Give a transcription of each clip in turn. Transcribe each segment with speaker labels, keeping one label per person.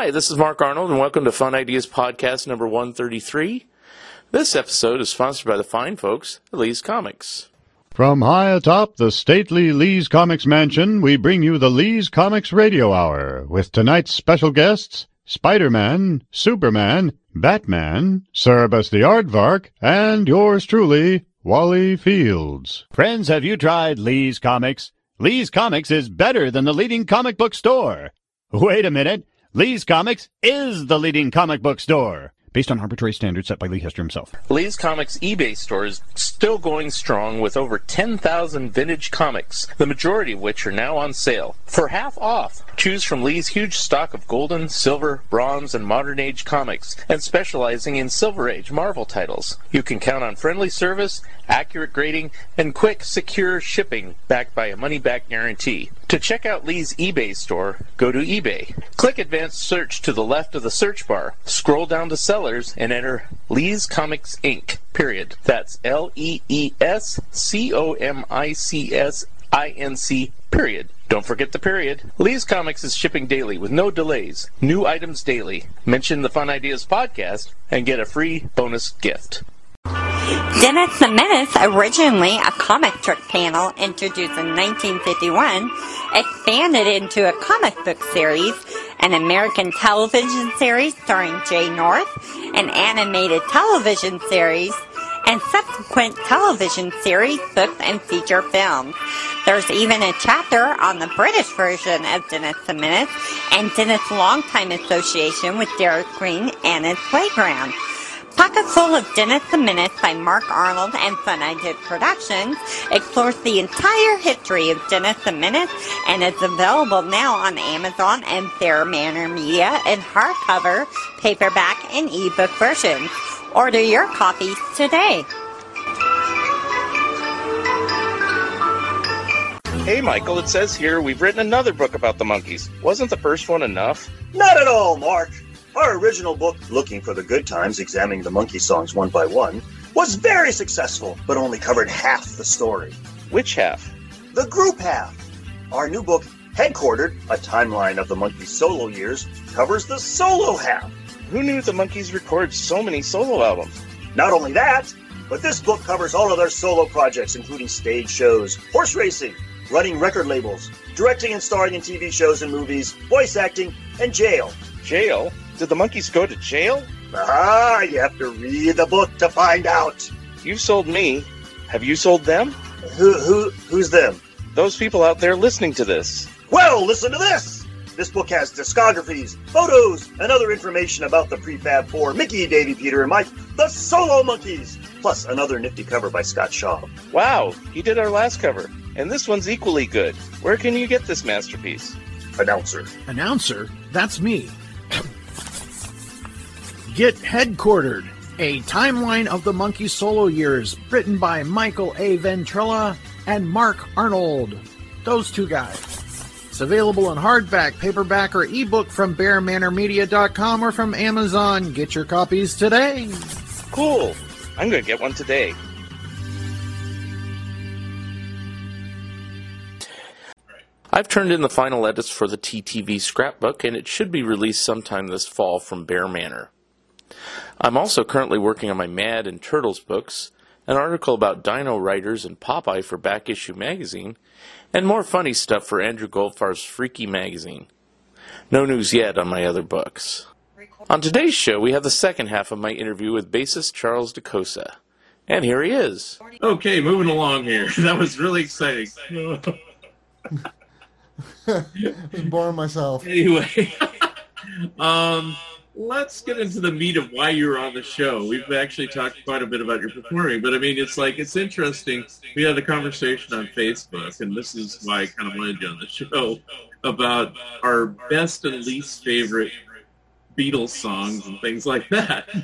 Speaker 1: Hi, this is Mark Arnold, and welcome to Fun Ideas Podcast number 133. This episode is sponsored by the fine folks at Lee's Comics.
Speaker 2: From high atop the stately Lee's Comics Mansion, we bring you the Lee's Comics Radio Hour with tonight's special guests Spider Man, Superman, Batman, Cerebus the Aardvark, and yours truly, Wally Fields. Friends, have you tried Lee's Comics? Lee's Comics is better than the leading comic book store. Wait a minute. Lee's Comics is the leading comic book store. Based on arbitrary standards set by Lee Hester himself.
Speaker 1: Lee's Comics eBay store is still going strong with over 10,000 vintage comics, the majority of which are now on sale for half off. Choose from Lee's huge stock of golden, silver, bronze, and modern age comics, and specializing in Silver Age Marvel titles. You can count on friendly service, accurate grading, and quick, secure shipping backed by a money back guarantee. To check out Lee's eBay store, go to eBay. Click Advanced Search to the left of the search bar. Scroll down to Sellers and enter Lee's Comics Inc. Period. That's L E E S C O M I C S I N C. Period. Don't forget the period. Lee's Comics is shipping daily with no delays. New items daily. Mention the Fun Ideas podcast and get a free bonus gift.
Speaker 3: Dennis the Menace, originally a comic strip panel introduced in 1951, expanded into a comic book series, an American television series starring Jay North, an animated television series, and subsequent television series, books, and feature films. There's even a chapter on the British version of Dennis the Menace and Dennis' longtime association with Derek Green and his playground. Pocket Full of Dennis the Menace by Mark Arnold and Fun Idea Productions explores the entire history of Dennis the Menace and is available now on Amazon and Bear Manor Media in hardcover, paperback, and ebook versions. Order your copies today.
Speaker 1: Hey Michael, it says here we've written another book about the Monkees. Wasn't the first one enough?
Speaker 4: Not at all, Mark. Our original book, Looking for the Good Times, examining the Monkee songs one by one, was very successful, but only covered half the story.
Speaker 1: Which half?
Speaker 4: The group half. Our new book, Headquartered, a timeline of the Monkees' solo years, covers the solo half.
Speaker 1: Who knew the Monkees record so many solo albums?
Speaker 4: Not only that, but this book covers all of their solo projects, including stage shows, horse racing, running record labels, directing and starring in TV shows and movies, voice acting, and jail.
Speaker 1: Jail? Did the Monkees go to jail?
Speaker 4: Ah, you have to read the book to find out.
Speaker 1: You've sold me. Have you sold them?
Speaker 4: Who, who, who's them?
Speaker 1: Those people out there listening to this.
Speaker 4: Well, listen to this. This book has discographies, photos, and other information about the Prefab Four, Mickey, Davy, Peter, and Mike, the Solo Monkees, plus another nifty cover by Scott Shaw.
Speaker 1: Wow, he did our last cover. And this one's equally good. Where can you get this masterpiece?
Speaker 4: Announcer.
Speaker 5: Announcer, that's me. Get Headquartered, a timeline of the Monkee solo years, written by Michael A. Ventrella and Mark Arnold. Those two guys. It's available in hardback, paperback, or ebook from BearManorMedia.com or from Amazon. Get your copies today.
Speaker 1: Cool. I'm going to get one today. I've turned in the final edits for the TTV scrapbook, and it should be released sometime this fall from Bear Manor. I'm also currently working on my Mad and Turtles books, an article about dino writers and Popeye for Back Issue Magazine, and more funny stuff for Andrew Goldfar's Freaky Magazine. No news yet on my other books. On today's show, we have the second half of my interview with bassist Charles DeCosa. And here he is.
Speaker 6: Okay, moving along here. That was really exciting.
Speaker 7: I was boring myself.
Speaker 6: anyway, um, let's get into the meat of why you're on the show. We've actually talked quite a bit about your performing, but I mean, it's like it's interesting. We had a conversation on Facebook, and this is why I kind of wanted you on the show about our best and least favorite Beatles songs and things like that.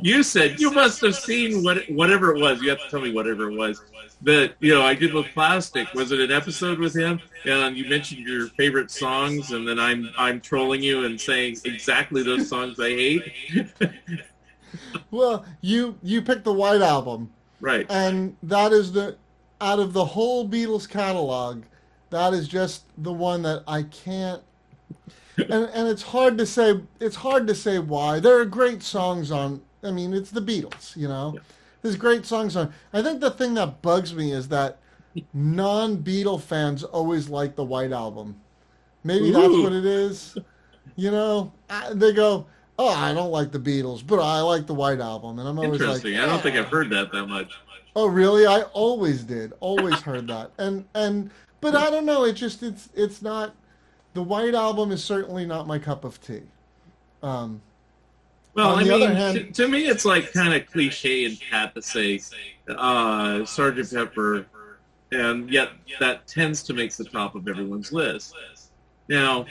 Speaker 6: You said you must have seen what whatever it was. You have to tell me whatever it was that you know I did with Plastic. Was it an episode with him? And you mentioned your favorite songs, and then I'm I'm trolling you and saying exactly those songs I hate.
Speaker 7: Well, you you picked the White Album,
Speaker 6: right.
Speaker 7: and that is the out of the whole Beatles catalog, that is just the one that I can't. And and it's hard to say. It's hard to say why. There are great songs on. I mean, it's the Beatles. You know, there's great songs on. I think the thing that bugs me is that non-Beatle fans always like the White Album. Maybe that's what it is. You know, I- they go, "Oh, I don't like the Beatles, but I like the White Album," and I'm always like,
Speaker 6: Interesting. I don't think I've heard that that much.
Speaker 7: Oh, really? I always did. Always heard that. And and but I don't know. It just it's it's not. The White Album is certainly not my cup of tea. Um,
Speaker 6: Well,
Speaker 7: On
Speaker 6: I
Speaker 7: the
Speaker 6: mean,
Speaker 7: other hand-
Speaker 6: to, to me, it's like kind of cliche and pat to say uh, Sergeant Pepper, and yet that tends to make the top of everyone's list. Now,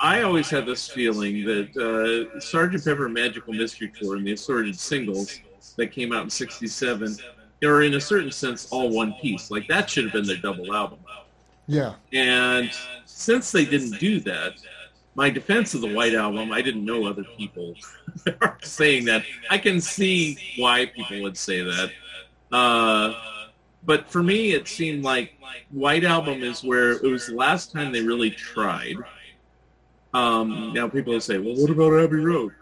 Speaker 6: I always had this feeling that uh, Sergeant Pepper Magical Mystery Tour and the assorted singles that came out in '67 are, in a certain sense, all one piece. Like that should have been their double album.
Speaker 7: yeah.
Speaker 6: And since they didn't do that, my defense of the White Album, I didn't know other people are saying that. I can see why people would say that. Uh, but for me, it seemed like White Album is where it was the last time they really tried. Um, now people say, well, what about Abbey Road?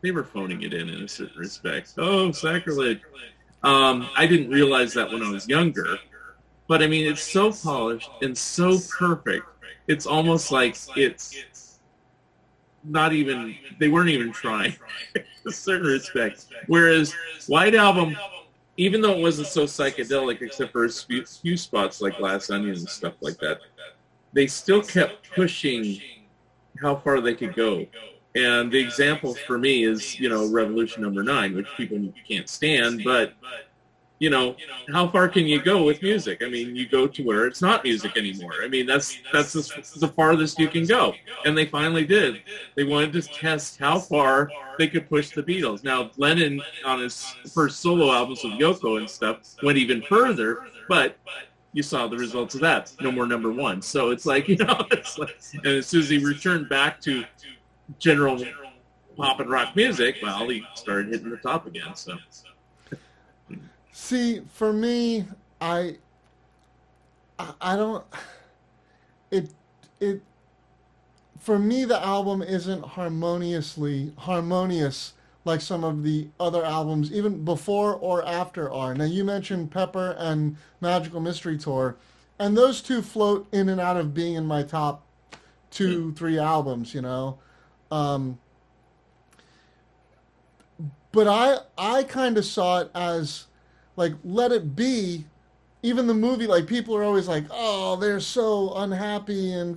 Speaker 6: They were phoning it in in a certain respect. Oh, sacrilege. Um, I didn't realize that when I was younger. But I mean, it's so polished and so perfect. It's almost like it's not even, they weren't even trying in certain respect. Whereas White Album, even though it wasn't so psychedelic, except for a few, few spots like Glass Onion and stuff like that, they still kept pushing how far they could go. And the example for me is, you know, Revolution Number Nine, which people can't stand, but you know, how far can you go with music? I mean, you go to where it's not music anymore. I mean, that's that's the, the farthest you can go. And they finally did. They wanted to test how far they could push the Beatles. Now, Lennon on his first solo albums with Yoko and stuff went even further, but you saw the results of that. No more number one. So it's like, you know, it's like, and as soon as he returned back to general pop and rock music, well, he started hitting the top again. So
Speaker 7: See, for me, I, I, I don't. It, it. For me, the album isn't harmoniously harmonious like some of the other albums, even before or after are. Now, you mentioned Pepper and Magical Mystery Tour, and those two float in and out of being in my top two, three albums. You know. Um, but I I kind of saw it as like let it be even the movie like people are always like oh they're so unhappy and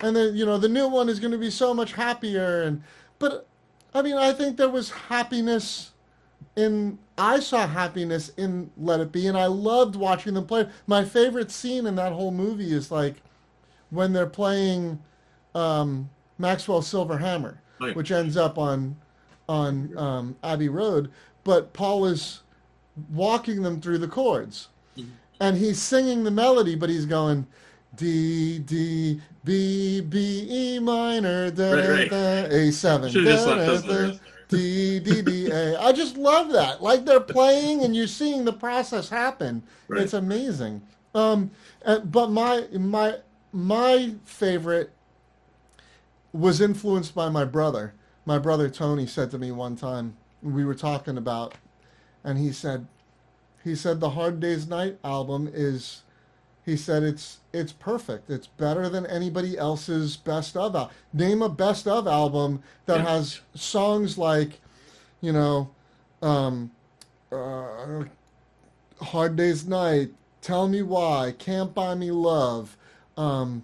Speaker 7: and then you know the new one is going to be so much happier and but I mean I think there was happiness in I saw happiness in Let It Be and I loved watching them play my favorite scene in that whole movie is like when they're playing um, Maxwell Silver Hammer
Speaker 6: Oh, yeah.
Speaker 7: which ends up on on um, Abbey Road but Paul is walking them through the chords. And he's singing the melody, but he's going D, D, B, B, E minor, da,
Speaker 6: Right, right.
Speaker 7: da, A seven, da, da, da. D, D, D, A. I just love that. Like they're playing and you're seeing the process happen.
Speaker 6: Right.
Speaker 7: It's amazing. Um, and, but my my my favorite was influenced by my brother. My brother Tony said to me one time we were talking about and he said, he said the Hard Day's Night album is, he said it's it's perfect. It's better than anybody else's best of. Al- Name a best of album that
Speaker 6: Yeah.
Speaker 7: has songs like, you know, um, uh, Hard Day's Night, Tell Me Why, Can't Buy Me Love, um,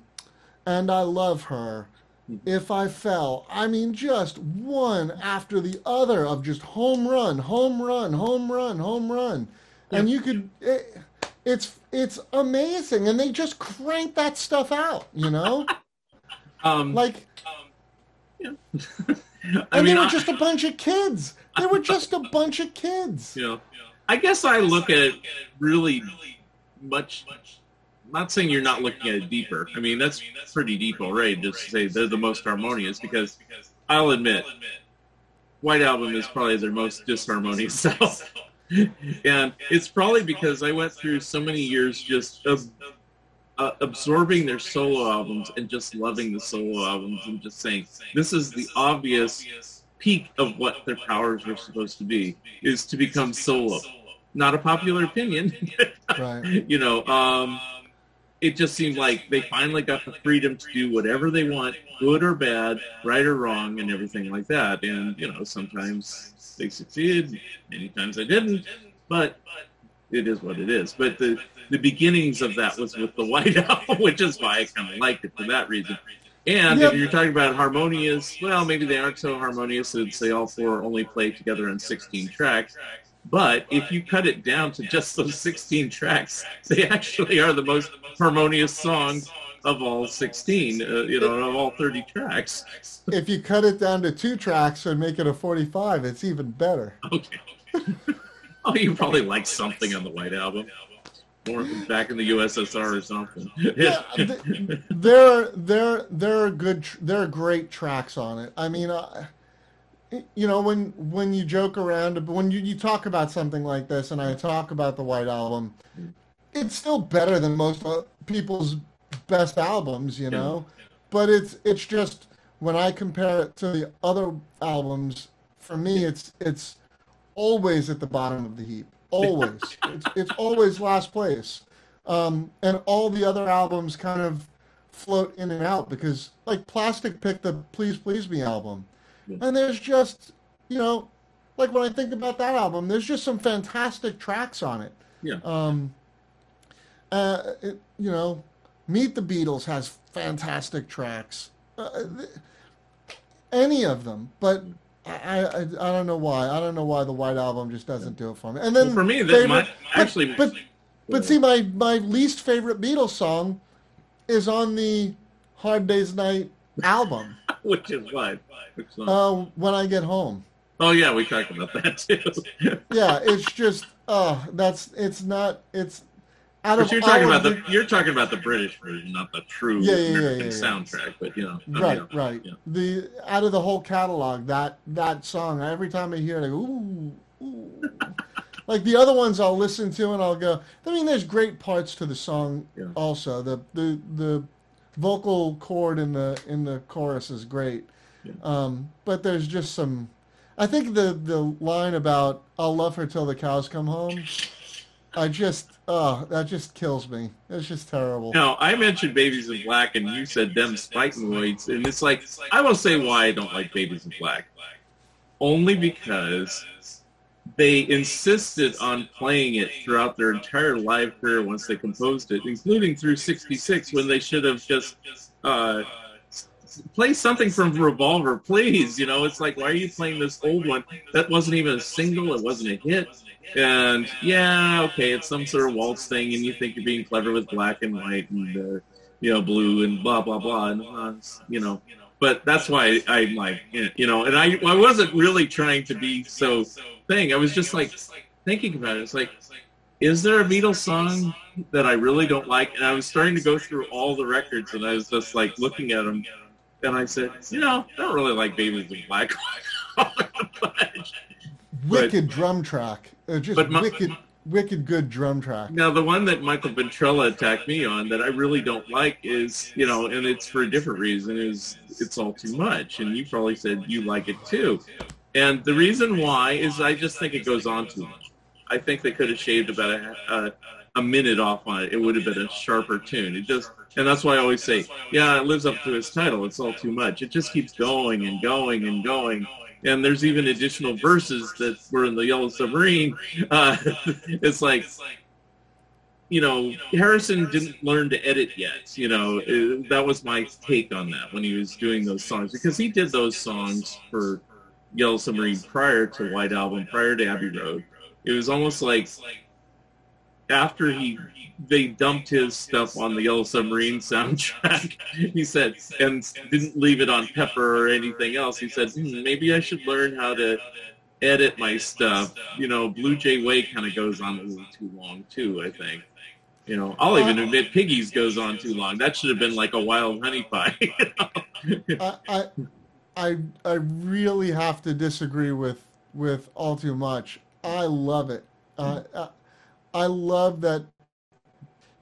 Speaker 7: and I Love Her. If I Fell, I mean, just one after the other of just home run, home run, home run, home run, and you could, it, it's it's amazing, and they just crank that stuff out, you know,
Speaker 6: Um,
Speaker 7: like,
Speaker 6: I
Speaker 7: and
Speaker 6: mean,
Speaker 7: they were
Speaker 6: I-
Speaker 7: just a bunch of kids. They were just a bunch of kids.
Speaker 6: Yeah, I guess I look at it really much. Not saying you're not looking at it deeper. I mean, that's pretty deep already. Just to say they're the most harmonious because I'll admit, White Album is probably their most disharmonious self. and it's probably because I went through so many years just of uh, absorbing their solo albums and just loving the solo albums and just saying this is the obvious peak of what their powers were supposed to be is to become solo. Not a popular opinion,
Speaker 7: Right.
Speaker 6: you know. Um, it just seemed like they finally got the freedom to do whatever they want, good or bad, right or wrong, and everything like that. And you know, sometimes they succeeded, many times they didn't, but it is what it is. But the the beginnings of that was with the White Album, which is why I kind of liked it for that reason. And
Speaker 7: Yep.
Speaker 6: if you're talking about harmonious, well, maybe they aren't so harmonious since they all four only play together on 16 tracks. But if you cut it down to just those 16 tracks, they actually are the most harmonious songs of all 16, uh, you know, of all 30 tracks.
Speaker 7: If you cut it down to two tracks and make it a 45, it's even better.
Speaker 6: Okay. oh, you probably like something on the White Album. Or back in the USSR or something.
Speaker 7: Yeah, th- there, there, there are good, there are great tracks on it. I mean, uh, you know, when when you joke around, when you, you talk about something like this, and I talk about the White Album, it's still better than most uh, people's best albums, you know. But it's it's just when I compare it to the other albums, for me, it's it's always at the bottom of the heap. Always, it's, it's always last place. Um, and all the other albums kind of float in and out because, like, Plastic picked the "Please Please Me" album, and there's just, you know, like when I think about that album, there's just some fantastic tracks on it.
Speaker 6: Yeah.
Speaker 7: Um, uh, it, you know, Meet the Beatles has fantastic tracks. Uh, th- any of them, but I, I I don't know why. I don't know why the White Album just doesn't do it for me. And then
Speaker 6: Well, for me, that
Speaker 7: favorite-
Speaker 6: my,
Speaker 7: but-
Speaker 6: actually,
Speaker 7: but but see, my my least favorite Beatles song is on the Hard Day's Night album.
Speaker 6: which is what?
Speaker 7: Uh, when I get home.
Speaker 6: oh yeah, we talked about that too.
Speaker 7: Yeah, it's just uh that's it's not it's out of
Speaker 6: but you're talking about the you're talking about the British version, not the true
Speaker 7: Yeah, yeah,
Speaker 6: American
Speaker 7: yeah,
Speaker 6: soundtrack. But you know, I
Speaker 7: right
Speaker 6: mean,
Speaker 7: right the out of the whole catalog that that song every time I hear it I go ooh ooh like the other ones I'll listen to and I'll go I mean there's great parts to the song also the the the vocal chord in the in the chorus is great.
Speaker 6: Yeah.
Speaker 7: um but there's just some I think the the line about I'll love her till the cows come home I just oh that just kills me. It's just terrible.
Speaker 6: Now, I mentioned Baby's in Black, and you said them Spitenoids, and it's like I will say why I don't like Baby's in Black, only because they insisted on playing it throughout their entire live career once they composed it, including through '66 when they should have just uh, play something from Revolver, please. You know, it's like why are you playing this old one that wasn't even a single, it wasn't a hit. And yeah, okay, it's some sort of waltz thing, and you think you're being clever with black and white and uh, you know blue and blah blah blah, and uh, you know. But that's why I'm like, you know, and I I wasn't really trying to be so thing. I was just like thinking about it. It's like, is there a Beatles song that I really don't like? And I was starting to go through all the records, and I was just like looking at them, and I said, you know, I don't really like Baby's in Black. But-
Speaker 7: wicked drum track. Uh, just
Speaker 6: But my-
Speaker 7: wicked, wicked good drum track.
Speaker 6: Now, the one that Michael Ventrella attacked me on that I really don't like is, you know, and it's for a different reason, is it's all too much. And you probably said you like it too. And the reason why is I just think it goes on too much. I think they could have shaved about a, a a minute off on it. It would have been a sharper tune. It just and that's why I always say, yeah, it lives up to its title. It's all too much. It just keeps going and going and going. And there's even additional verses that were in the Yellow Submarine. Uh, it's like you know, Harrison didn't learn to edit yet. You know, it, that was my take on that when he was doing those songs because he did those songs for Yellow Submarine prior to White Album, prior to Abbey Road. It was almost like after he they dumped his stuff on the Yellow Submarine soundtrack. he said, and didn't leave it on Pepper or anything else. He said, hmm, maybe I should learn how to edit my stuff. You know, Blue Jay Way kind of goes on a little too long too. I think. You know, I'll even admit Piggies goes on too long. That should have been like a wild honey pie. you know?
Speaker 7: I, I, I, really have to disagree with with all too much. I love it. Uh, I, love that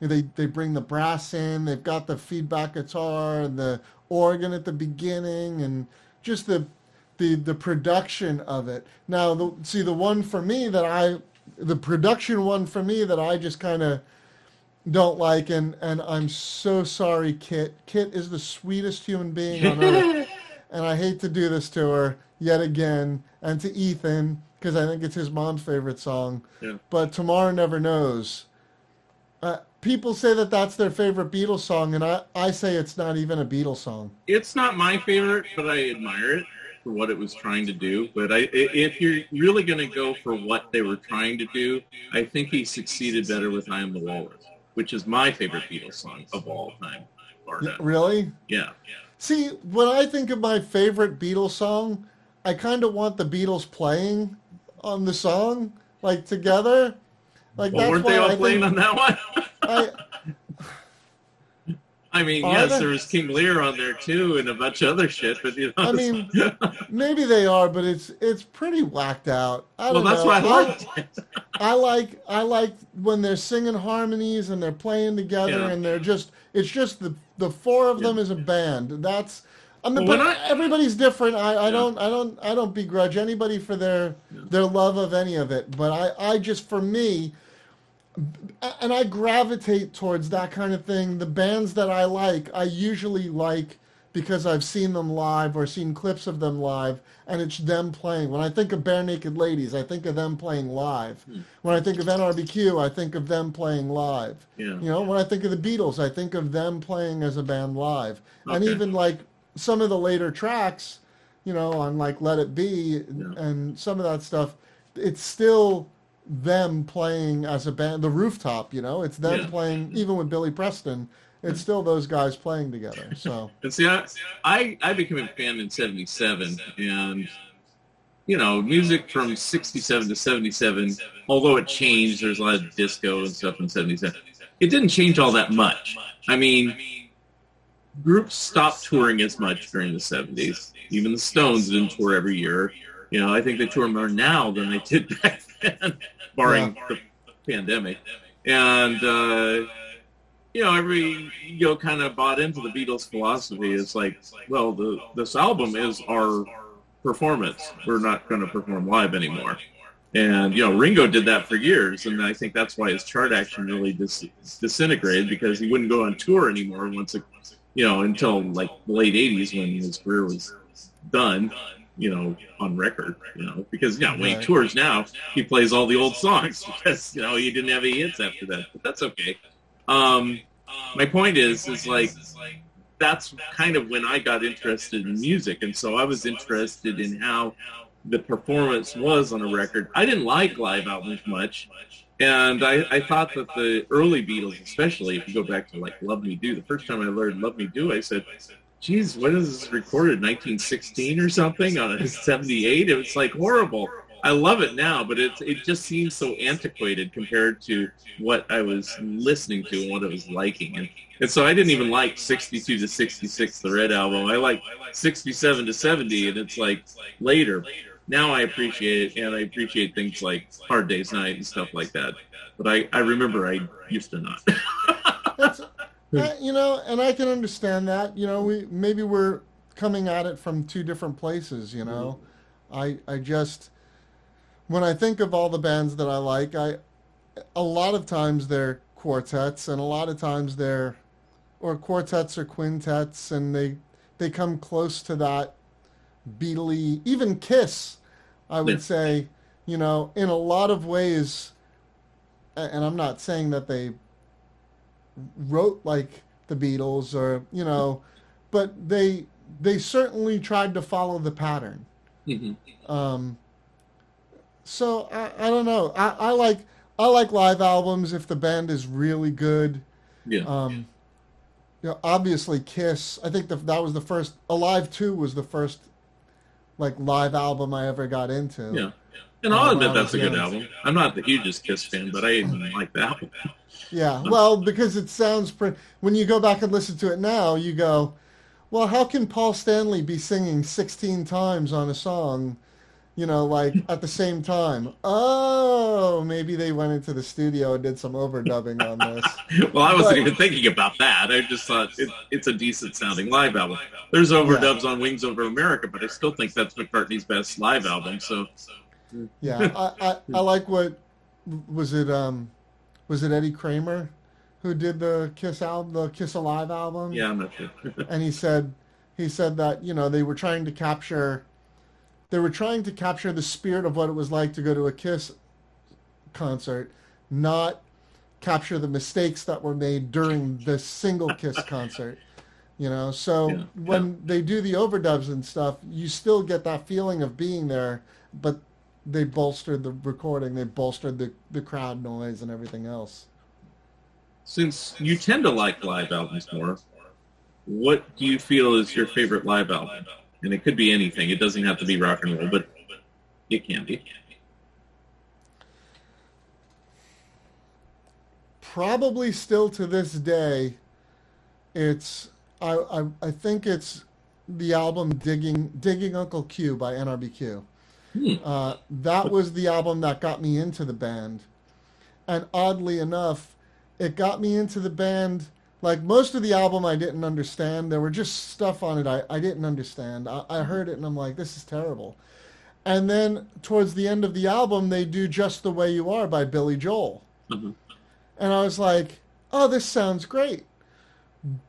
Speaker 7: they they bring the brass in. They've got the feedback guitar and the organ at the beginning, and just the the the production of it. Now, the, see the one for me that I the production one for me that I just kind of don't like and and I'm so sorry Kit. Kit is the sweetest human being on earth. and I hate to do this to her yet again and to Ethan because I think it's his mom's favorite song.
Speaker 6: Yeah.
Speaker 7: But Tomorrow Never Knows. Uh, people say that that's their favorite Beatles song and I, I say it's not even a Beatles song.
Speaker 6: it's not my favorite, but I admire it for what it was trying to do. But I, if you're really going to go for what they were trying to do, I think he succeeded better with "I Am the Walrus," which is my favorite Beatles song of all time. Bar
Speaker 7: Y-
Speaker 6: none.
Speaker 7: Really?
Speaker 6: Yeah.
Speaker 7: See, when I think of my favorite Beatles song, I kind of want the Beatles playing on the song, like together. Like
Speaker 6: Well,
Speaker 7: that's
Speaker 6: weren't they all
Speaker 7: I
Speaker 6: playing on that one?
Speaker 7: I,
Speaker 6: I mean,
Speaker 7: Are
Speaker 6: yes,
Speaker 7: they?
Speaker 6: there was King Lear on there too, and a bunch of other shit. But you know,
Speaker 7: I mean, maybe they are, but it's it's pretty whacked out. I
Speaker 6: well,
Speaker 7: don't
Speaker 6: that's
Speaker 7: know.
Speaker 6: why I liked it.
Speaker 7: I like I like when they're singing harmonies and they're playing together
Speaker 6: Yeah.
Speaker 7: and they're just it's just the the four of them as a band. That's I mean,
Speaker 6: Well,
Speaker 7: but
Speaker 6: mm-hmm. I-
Speaker 7: everybody's different. I, I don't I don't I don't begrudge anybody for their their love of any of it. But I I just for me, and I gravitate towards that kind of thing. The bands that I like, I usually like because I've seen them live or seen clips of them live, and it's them playing. When I think of Barenaked Ladies, I think of them playing live. Hmm. When I think of NRBQ, I think of them playing live.
Speaker 6: Yeah.
Speaker 7: You know, when I think of the Beatles, I think of them playing as a band live. And even like some of the later tracks, you know, on like Let It Be and some of that stuff, it's still them playing as a band. The rooftop, you know, it's them
Speaker 6: Yeah.
Speaker 7: playing. Even with Billy Preston, it's still those guys playing together. So
Speaker 6: And see, I, I, I became a fan in 77, and, you know, music from 67 to 77, although it changed, there's a lot of disco and stuff in 77, it didn't change all that much. I mean, groups stopped touring as much during the 70s. Even the Stones didn't tour every year. You know, I think they tour more now than they did back then, barring the pandemic. And, uh, you know, every you know kind of bought into the Beatles philosophy. It's like, well, the this album is our performance. We're not going to perform live anymore. And you know, Ringo did that for years, and I think that's why his chart action really dis- disintegrated because he wouldn't go on tour anymore once it, you know, until like the late '80s when his career was done. You know, on record. You know, because yeah, when he tours now, he plays all the old songs because you know he didn't have any hits after that. But that's okay. Um, my point is, is like that's kind of when I got interested in music, and so I was interested in how the performance was on a record. I didn't like live albums much, and I, I thought that the early Beatles, especially if you go back to like "Love Me Do," the first time I learned "Love Me Do," I said, "Geez, when is this recorded? 1916 or something on a 78?" It was like horrible. I love it now, but it it just seems so antiquated compared to what I was listening to and what I was liking. And, and so I didn't even like 62 to 66, the Red Album. I like 67 to 70, and it's like later. Now I appreciate it, and I appreciate things like Hard Day's Night and stuff like that. But I, I remember I used to not.
Speaker 7: uh, you know, and I can understand that. You know, we maybe we're coming at it from two different places. You know, I I just when I think of all the bands that I like, I a lot of times they're quartets, and a lot of times they're or quartets or quintets, and they they come close to that Beatley, even Kiss. I would
Speaker 6: Yeah.
Speaker 7: say, you know, in a lot of ways, and I'm not saying that they wrote like the Beatles or you know, but they they certainly tried to follow the pattern.
Speaker 6: hmm
Speaker 7: Um, so I, I don't know. I, I like I like live albums if the band is really good.
Speaker 6: Yeah.
Speaker 7: Um, you know, obviously Kiss. I think the, that was the first. Alive Two was the first like live album I ever got into.
Speaker 6: yeah. And I'll
Speaker 7: Uh,
Speaker 6: admit that's a good album. I'm not the hugest Kiss fan, but I like that one.
Speaker 7: Yeah, well, because it sounds pretty. When you go back and listen to it now, you go, "Well, how can Paul Stanley be singing 16 times on a song, you know, like at the same time?" Oh, maybe they went into the studio and did some overdubbing on this.
Speaker 6: Well, I wasn't
Speaker 7: But-
Speaker 6: even thinking about that. I just thought it, it's a decent sounding live album. There's overdubs on Wings Over America, but I still think that's McCartney's best live album. So
Speaker 7: Yeah, I, I, I like what was it? Um, was it Eddie Kramer who did the Kiss album, the Kiss Alive album?
Speaker 6: yeah, I'm not sure.
Speaker 7: and he said he said that you know they were trying to capture they were trying to capture the spirit of what it was like to go to a kiss concert not capture the mistakes that were made during the single kiss concert you know so
Speaker 6: Yeah.
Speaker 7: when they do the overdubs and stuff you still get that feeling of being there but they bolstered the recording they bolstered the, the crowd noise and everything else
Speaker 6: Since you tend to like live albums more, what do you feel is your favorite live album? And it could be anything. It doesn't have to be rock and roll, but it can be.
Speaker 7: probably still to this day, it's I, I I think it's the album "Digging Digging Uncle Q" by NRBQ.
Speaker 6: Hmm.
Speaker 7: Uh, that was the album that got me into the band, and oddly enough, it got me into the band. Like most of the album, I didn't understand. There were just stuff on it I, I didn't understand. I, I heard it and I'm like, this is terrible. And then towards the end of the album, they do "Just the Way You Are" by Billy Joel.
Speaker 6: Mhm.
Speaker 7: And I was like, oh, this sounds great.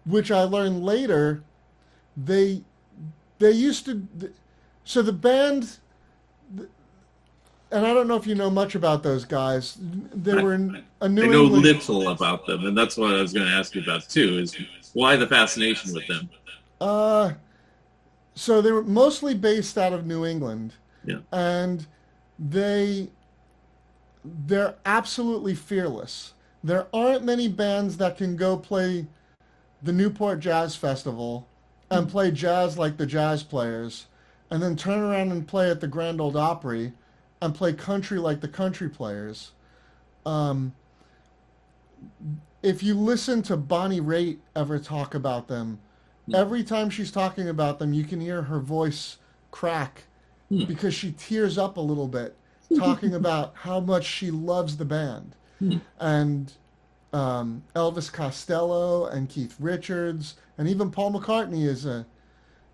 Speaker 7: Which I learned later, they they used to. So the band, and I don't know if you know much about those guys. They were in a New
Speaker 6: I know
Speaker 7: England.
Speaker 6: little about them, and that's what I was going to ask you about too. Is why the fascination with them?
Speaker 7: Uh, so they were mostly based out of New England.
Speaker 6: Yeah.
Speaker 7: And they they're absolutely fearless. There aren't many bands that can go play the Newport Jazz Festival and play jazz like the jazz players and then turn around and play at the Grand Ole Opry and play country like the country players. Um, if you listen to Bonnie Raitt ever talk about them, every time she's talking about them, you can hear her voice crack
Speaker 6: Hmm.
Speaker 7: because she tears up a little bit talking about how much she loves the band.
Speaker 6: Hmm.
Speaker 7: And um, Elvis Costello and Keith Richards and even Paul McCartney is a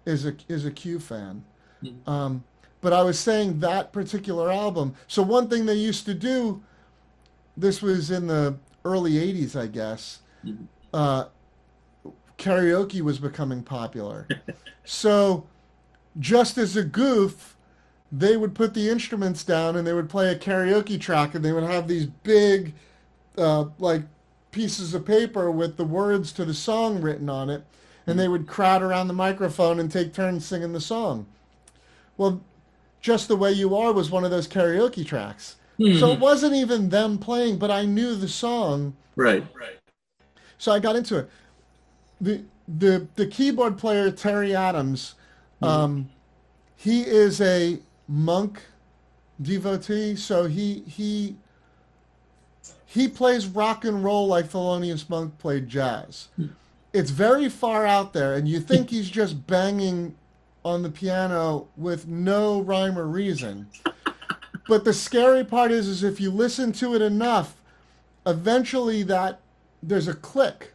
Speaker 7: is a is a Q fan.
Speaker 6: Hmm.
Speaker 7: Um, but I was saying that particular album. So one thing they used to do, this was in the early '80s, I guess. Uh, karaoke was becoming popular. so, just as a goof, they would put the instruments down and they would play a karaoke track, and they would have these big, uh, like, pieces of paper with the words to the song written on it, and they would crowd around the microphone and take turns singing the song. Well, just the way you are was one of those karaoke tracks. So hmm. it wasn't even them playing, but I knew the song
Speaker 6: Right. Right.
Speaker 7: so I got into it. The the the keyboard player Terry Adams, hmm. um, he is a monk devotee, so he he he plays rock and roll like Thelonious Monk played jazz. Hmm. It's very far out there, and you think he's just banging on the piano with no rhyme or reason. But the scary part is, is if you listen to it enough, eventually that there's a click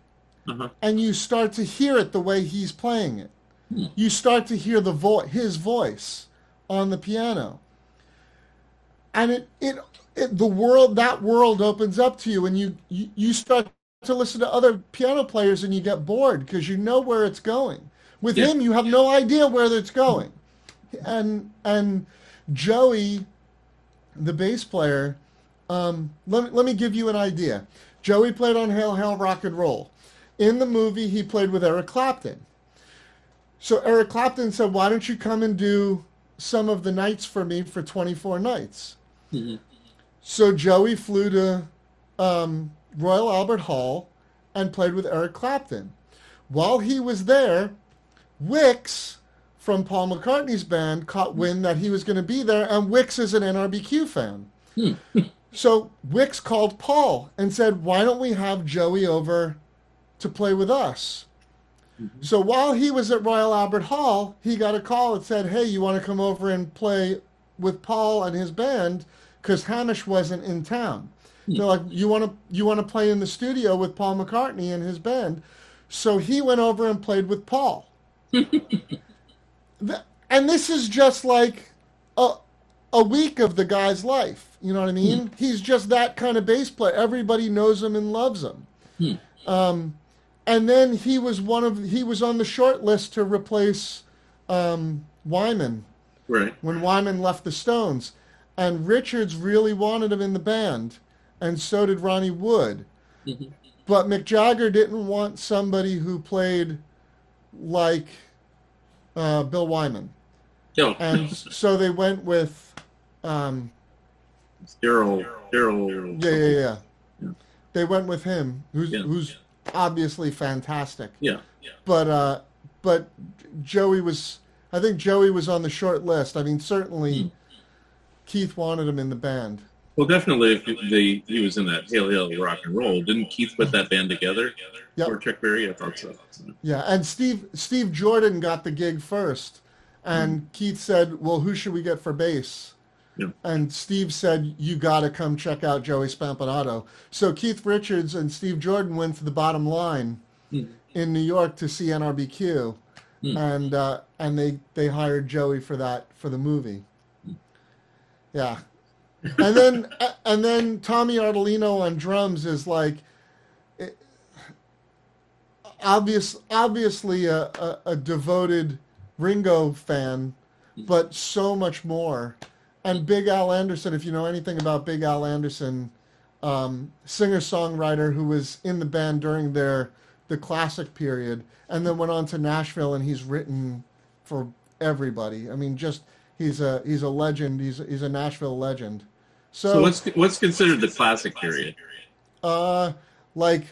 Speaker 6: Uh-huh.
Speaker 7: and you start to hear it the way he's playing it. You start to hear the vo- his voice on the piano. and it, it it the world that world opens up to you, and you you, you start to listen to other piano players, and you get bored because you know where it's going. With
Speaker 6: Yeah.
Speaker 7: him, you have no idea where it's going, and and Joey, the bass player, um, let, me- let me give you an idea. Joey played on Hail Hail Rock and Roll. In the movie, he played with Eric Clapton. So Eric Clapton said, "Why don't you come and do some of the nights for me for 24 nights?" So Joey flew to um, Royal Albert Hall and played with Eric Clapton. While he was there, Wix from Paul McCartney's band caught hmm. wind that he was going to be there, and Wix is an NRBQ fan. Hmm. so Wix called Paul and said, "Why don't we have Joey over to play with us?" Mm-hmm. So while he was at Royal Albert Hall, he got a call that said, "Hey, you want to come over and play with Paul and his band?" Because Hamish wasn't in town. Hmm. They're like, "You want to you want to play in the studio with Paul McCartney and his band?" So he went over and played with Paul. And this is just like a a week of the guy's life. You know what I mean? He's just that kind of bass player. Everybody knows him and loves him. Um, and then he was one of he was on the short list to replace um, Wyman
Speaker 6: Right.
Speaker 7: when Wyman left the Stones, and Richards really wanted him in the band, and so did Ronnie Wood. But Mick Jagger didn't want somebody who played like uh, Bill Wyman,
Speaker 6: No.
Speaker 7: and so they went with um,
Speaker 6: Daryl. Daryl.
Speaker 7: yeah, yeah, yeah. They went with him, who's
Speaker 6: Yeah.
Speaker 7: who's obviously fantastic.
Speaker 6: Yeah.
Speaker 7: but uh, but Joey was. I think Joey was on the short list. I mean, certainly Keith wanted him in the band.
Speaker 6: Well, definitely, if the he was in that Hail Hail Rock and Roll, didn't Keith put that band together?
Speaker 7: Yep.
Speaker 6: Or Chuck Berry? I thought so.
Speaker 7: Yeah, and Steve Steve Jordan got the gig first, and
Speaker 6: Hmm.
Speaker 7: Keith said, "Well, who should we get for bass?"
Speaker 6: Yeah.
Speaker 7: And Steve said, "You got to come check out Joey Spampinato." So Keith Richards and Steve Jordan went to the bottom line
Speaker 6: Hmm.
Speaker 7: in New York to see NRBQ, and uh, and they they hired Joey for that for the movie. Yeah, and then and then Tommy Ardolino on drums is like obvious, obviously a, a, a devoted Ringo fan, but so much more. And Big Al Anderson, if you know anything about Big Al Anderson, um, singer songwriter who was in the band during their the classic period, and then went on to Nashville, and he's written for everybody. I mean, just he's a he's a legend. He's he's a Nashville legend. So,
Speaker 6: So what's what's considered the classic period?
Speaker 7: uh, like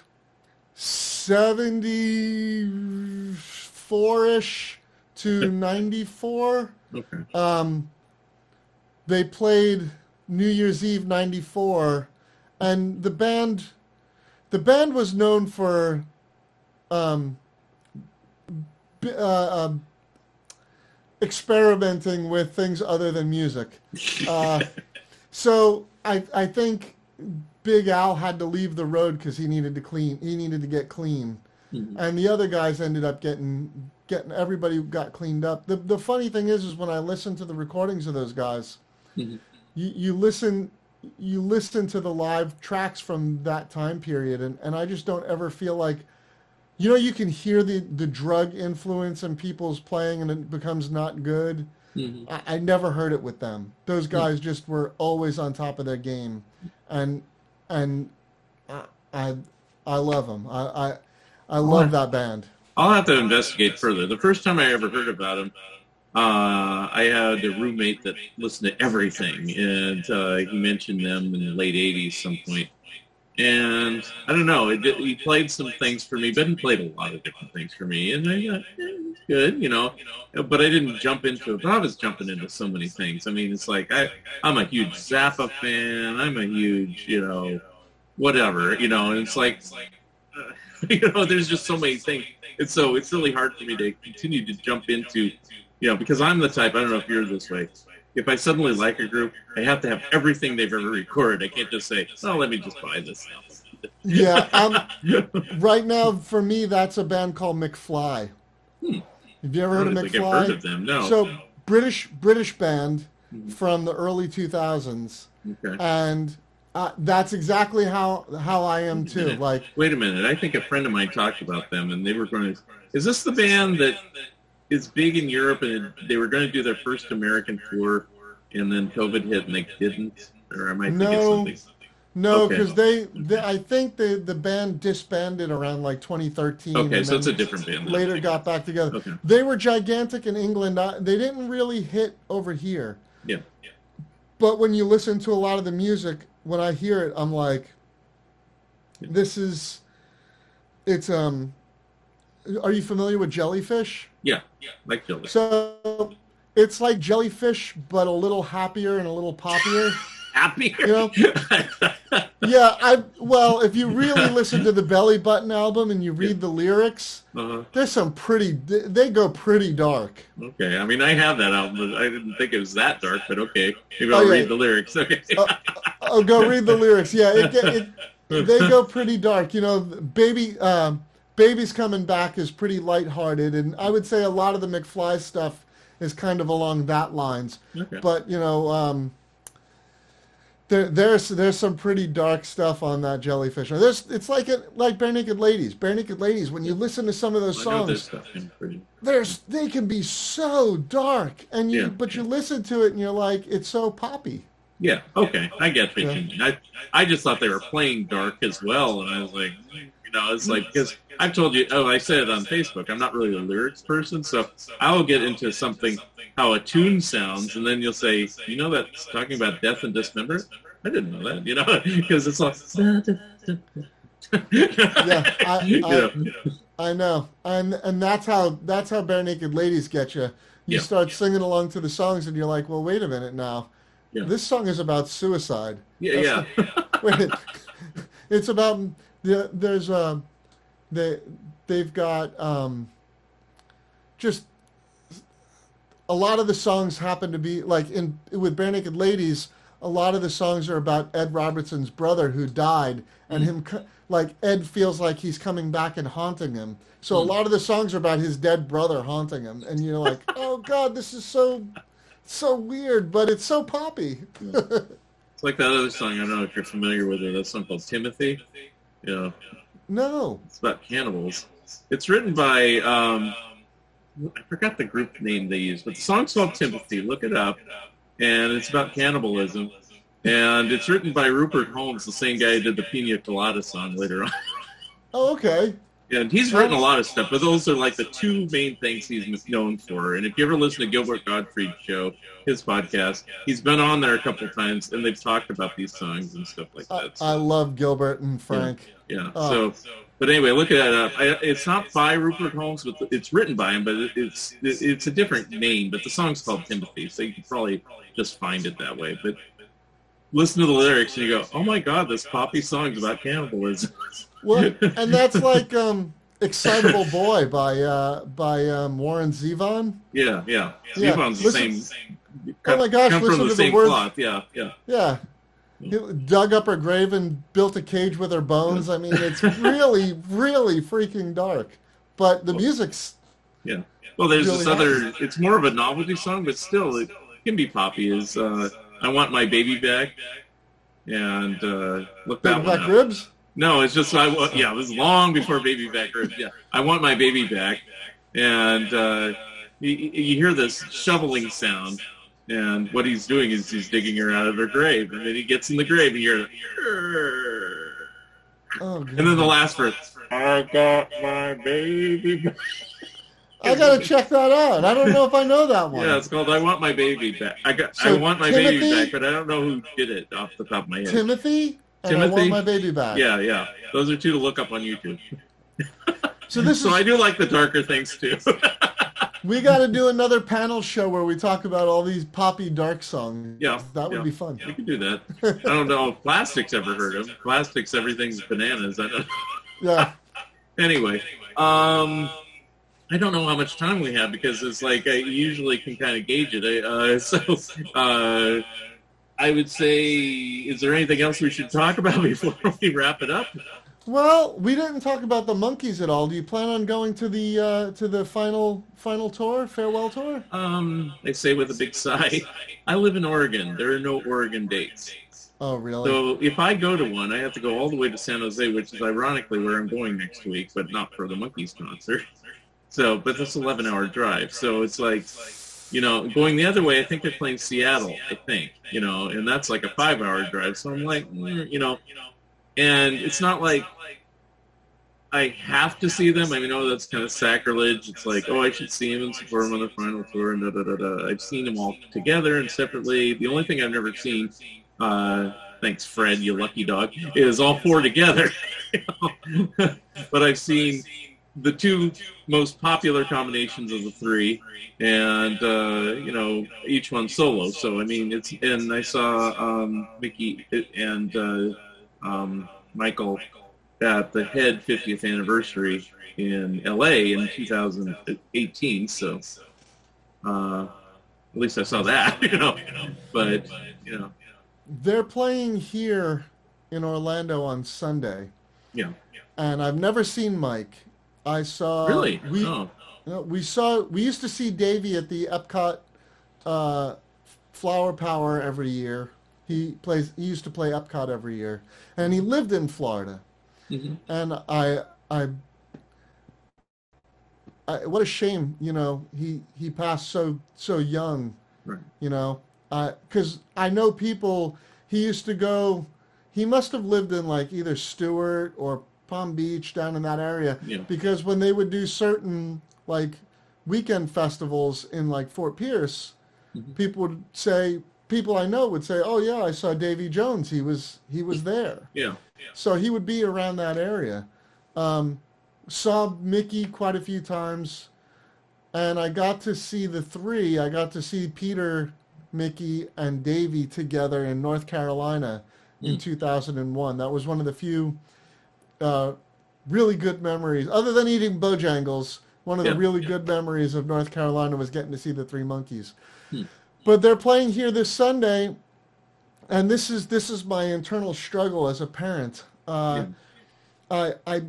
Speaker 7: 74-ish to 94.
Speaker 6: Okay.
Speaker 7: Um, they played New Year's Eve 94 and the band the band was known for um, uh, um, experimenting with things other than music. Uh, so I I think Big Al had to leave the road because he needed to clean. He needed to get clean, mm-hmm. and the other guys ended up getting getting everybody got cleaned up. The the funny thing is, is when I listen to the recordings of those guys, mm-hmm. you you listen you listen to the live tracks from that time period, and and I just don't ever feel like. You know, you can hear the, the drug influence in people's playing, and it becomes not good. I, I never heard it with them. Those guys just were always on top of their game, and and I I, I love them. I, I I love that band.
Speaker 6: I'll have to investigate further. The first time I ever heard about them, uh, I had a roommate that listened to everything, and uh, he mentioned them in the late '80s, some point. And I don't know, it, he played some things for me, but he played a lot of different things for me, and I got good, you know. But I didn't jump into it. But I was jumping into so many things. I mean, it's like I, I'm a huge Zappa fan. I'm a huge, you know, whatever, you know. And it's like, you know, there's just so many things. And so it's really hard for me to continue to jump into, you know, because I'm the type, I don't know if you're this way. If I suddenly like a group, I have to have everything they've ever recorded. I can't just say, oh, let me just buy this now.
Speaker 7: Yeah, um, right now for me that's a band called McFly. Have you ever heard of
Speaker 6: think I've
Speaker 7: McFly?
Speaker 6: heard of them. No.
Speaker 7: So British British band from the early 2000s,
Speaker 6: Okay.
Speaker 7: and uh, that's exactly how how I am too. Like,
Speaker 6: Wait a minute. I think a friend of mine talked about them, and they were going to. Is this the band that is big in Europe, and they were going to do their first American tour, and then COVID hit, and they didn't? Or am I thinking
Speaker 7: No.
Speaker 6: something?
Speaker 7: no,
Speaker 6: Okay.
Speaker 7: because they, they, I think the the band disbanded around like 2013.
Speaker 6: Okay, so it's a different band.
Speaker 7: Later got back together.
Speaker 6: Okay.
Speaker 7: They were gigantic in England. They didn't really hit over here.
Speaker 6: Yeah.
Speaker 7: But when you listen to a lot of the music, when I hear it, I'm like, this is, it's um, are you familiar with jellyfish?
Speaker 6: Yeah. yeah, Like Jelly.
Speaker 7: So it's like jellyfish, but a little happier and a little poppier.
Speaker 6: Happy.
Speaker 7: You know? yeah, I well, if you really listen to the Bellybutton album and you read the lyrics,
Speaker 6: uh-huh.
Speaker 7: there's some pretty. They go pretty dark.
Speaker 6: Okay. I mean, I have that album, I didn't think it was that dark. But okay, maybe
Speaker 7: Oh,
Speaker 6: I'll
Speaker 7: yeah.
Speaker 6: read the lyrics. Okay.
Speaker 7: Oh, go read the lyrics. Yeah, it, get- it, they go pretty dark. You know, baby, um, baby's coming back is pretty lighthearted, and I would say a lot of the McFly stuff is kind of along that lines.
Speaker 6: Okay.
Speaker 7: But you know, um, there, there's there's some pretty dark stuff on that jellyfish. There's it's like it like Barenaked Ladies. Barenaked Ladies. When you listen to some of those songs,
Speaker 6: stuff. is pretty-
Speaker 7: there's they can be so dark, and you
Speaker 6: Yeah.
Speaker 7: but you listen to it and you're like, it's so poppy.
Speaker 6: Yeah. Okay. I get what
Speaker 7: Yeah.
Speaker 6: you mean. I I just thought they were playing dark as well, and I was like, you know, it's like because I've told you. Oh, I said it on Facebook. I'm not really a lyrics person, so I will get into something how a tune sounds, and then you'll say, you know, that's talking about death and dismemberment. I didn't know that, you know, because it's all.
Speaker 7: Yeah, I,
Speaker 6: You know.
Speaker 7: I know, and and that's how that's how Barenaked Ladies get you. You
Speaker 6: Yeah.
Speaker 7: start singing along to the songs, and you're like, well, wait a minute now.
Speaker 6: Yeah.
Speaker 7: This song is about suicide.
Speaker 6: Yeah,
Speaker 7: That's
Speaker 6: yeah.
Speaker 7: Wait, it's about the there's a they they've got um just a lot of the songs happen to be like in with Barenaked Ladies a lot of the songs are about ed robertson's brother who died and him like ed feels like he's coming back and haunting him so a lot of the songs are about his dead brother haunting him and you're like oh god this is so so weird but it's so poppy
Speaker 6: It's like that other song. I don't know if you're familiar with it. That song called Timothy. Know,
Speaker 7: no
Speaker 6: it's about cannibals. It's written by um, I forgot the group name they used, but the song's called Timothy. Look it up, and it's about cannibalism. And it's written by Rupert Holmes, the same guy who did the Pina Colada song later on.
Speaker 7: oh okay
Speaker 6: And he's written a lot of stuff, but those are like the two main things he's known for. And if you ever listen to Gilbert Gottfried's show, his podcast, he's been on there a couple of times, and they've talked about these songs and stuff like that. So,
Speaker 7: I love gilbert and frank
Speaker 6: yeah.
Speaker 7: Oh.
Speaker 6: So, but anyway, look at that up. I, it's not by Rupert Holmes, but it's written by him. But it, it's it, it's a different name. But the song's called Timothy, so you can probably just find it that way. But listen to the lyrics, and you go, "Oh my God, this poppy song's about cannibalism."
Speaker 7: Well, and that's like um, "Excitable Boy" by uh, by um, Warren Zevon.
Speaker 6: Yeah, yeah.
Speaker 7: Yeah,
Speaker 6: Zevon's the
Speaker 7: listen-
Speaker 6: same.
Speaker 7: Oh my gosh,
Speaker 6: come
Speaker 7: listen
Speaker 6: from
Speaker 7: to
Speaker 6: the
Speaker 7: the words.
Speaker 6: cloth. Yeah, yeah.
Speaker 7: Yeah, he dug up her grave and built a cage with her bones. I mean, it's really, really freaking dark. But the music's
Speaker 6: Yeah. Well, there's this
Speaker 7: Really
Speaker 6: other. It's more of a novelty song, but still, it can be poppy. Is uh, "I Want My Baby Back," and uh, look that
Speaker 7: big
Speaker 6: one
Speaker 7: back
Speaker 6: up.
Speaker 7: ribs.
Speaker 6: No, it's just I. wa- Yeah, it was long before Baby Back ribs. Yeah, I want my baby back, and uh, you, you hear this shoveling sound, and what he's doing is he's digging her out of her grave, and then he gets in the grave, and you're.
Speaker 7: Oh,
Speaker 6: And then the last verse. I got my baby. back."
Speaker 7: I gotta check that out. I don't know if I know that one.
Speaker 6: Yeah, it's called "I Want My Baby Back." I got, I want my baby back, but I don't know who did it off the top of my head.
Speaker 7: Timothy and I
Speaker 6: Timothy?
Speaker 7: want my baby back.
Speaker 6: Yeah, yeah, those are two to look up on YouTube.
Speaker 7: So this
Speaker 6: So
Speaker 7: is
Speaker 6: I do like the darker things too.
Speaker 7: we got to do another panel show where we talk about all these poppy dark songs.
Speaker 6: Yeah,
Speaker 7: that would
Speaker 6: yeah.
Speaker 7: be fun.
Speaker 6: we can do that. I don't know if Plastics ever heard of. Plastics, everything's bananas. I don't.
Speaker 7: Yeah.
Speaker 6: Anyway, um, I don't know how much time we have because it's like I usually can kind of gauge it. Uh, so uh, I would say, is there anything else we should talk about before we wrap it up?
Speaker 7: Well, we didn't talk about the Monkees at all. Do you plan on going to the uh, to the final final tour, farewell tour?
Speaker 6: Um, I say with a big sigh, I live in Oregon. There are no Oregon dates.
Speaker 7: Oh, really?
Speaker 6: So if I go to one, I have to go all the way to San Jose, which is ironically where I'm going next week, but not for the Monkees concert. So, but that's an 11 hour drive. So it's like, you know, going the other way, I think they're playing Seattle, I think, you know, and that's like a five hour drive. So I'm like, mm, you know, and it's not like I have to see them. I know that's kind of sacrilege. It's like, oh, I should see them and support them on the final tour, and da da da da. I've seen them all together and separately. The only thing I've never seen, uh, thanks Fred, you lucky dog, is all four together. but I've seen the two most popular combinations of the three, and uh, you know each one solo. So I mean, it's and I saw um, Mickey and uh, um, Michael at the Head 50th anniversary in LA in 2018. So uh, at least I saw that, you know. But you know,
Speaker 7: They're playing here in Orlando on Sunday,
Speaker 6: yeah.
Speaker 7: and I've never seen Mike. I saw
Speaker 6: Really?
Speaker 7: We
Speaker 6: Oh.
Speaker 7: you know, we saw we used to see Davy at the Epcot uh, Flower Power every year. He plays. He used to play Epcot every year, and he lived in Florida.
Speaker 6: Mhm.
Speaker 7: And I, I, I, what a shame, you know. He he passed so so young,
Speaker 6: Right.
Speaker 7: you know. Because I know people. He used to go. He must have lived in like either Stuart or Palm Beach down in that area.
Speaker 6: Yeah.
Speaker 7: Because when they would do certain like weekend festivals in like Fort Pierce,
Speaker 6: Mm-hmm.
Speaker 7: people would say people I know would say, "Oh yeah, I saw Davy Jones. He was he was there."
Speaker 6: Yeah.
Speaker 7: So he would be around that area. Um, saw Mickey quite a few times, and I got to see the three. I got to see Peter, Mickey, and Davy together in North Carolina in 2001. That was one of the few uh, really good memories, other than eating Bojangles. One of the
Speaker 6: Yeah.
Speaker 7: really good memories of North Carolina was getting to see the Three Monkees.
Speaker 6: Hmm.
Speaker 7: But they're playing here this Sunday, and this is this is my internal struggle as a parent. Uh, I I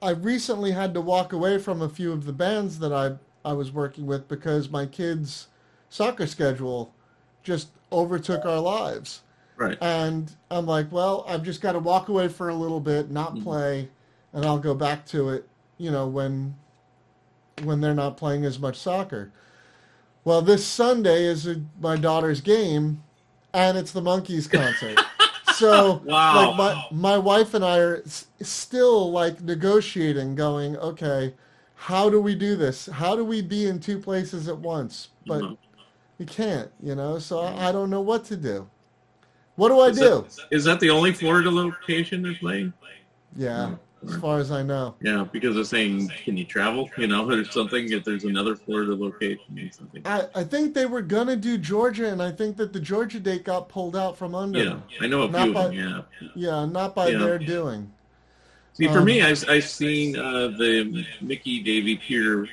Speaker 7: I recently had to walk away from a few of the bands that I I was working with because my kids' soccer schedule just overtook our lives.
Speaker 6: Right.
Speaker 7: And I'm like, well, I've just got to walk away for a little bit, not play, and I'll go back to it, you know, when when they're not playing as much soccer. Well, this Sunday is a, my daughter's game, and it's the Monkees concert. so,
Speaker 6: Wow.
Speaker 7: like my my wife and I are s- still like negotiating, going, okay, how do we do this? How do we be in two places at once? But
Speaker 6: Mhm.
Speaker 7: we can't, you know. So I, I don't know what to do. What do I
Speaker 6: Is
Speaker 7: do?
Speaker 6: that, is that the only Florida location they're playing?
Speaker 7: Yeah, as far as I know.
Speaker 6: Yeah, because they're saying, can you travel? You know, or something. If there's another Florida location or something.
Speaker 7: I, I think they were gonna do Georgia, and I think that the Georgia date got pulled out from under.
Speaker 6: Yeah. I know a
Speaker 7: Not
Speaker 6: few of
Speaker 7: by-
Speaker 6: them. Yeah.
Speaker 7: Yeah, not by
Speaker 6: Yeah.
Speaker 7: their doing.
Speaker 6: See, for
Speaker 7: Um,
Speaker 6: me, I've, I've seen uh, the Mickey Davy Peter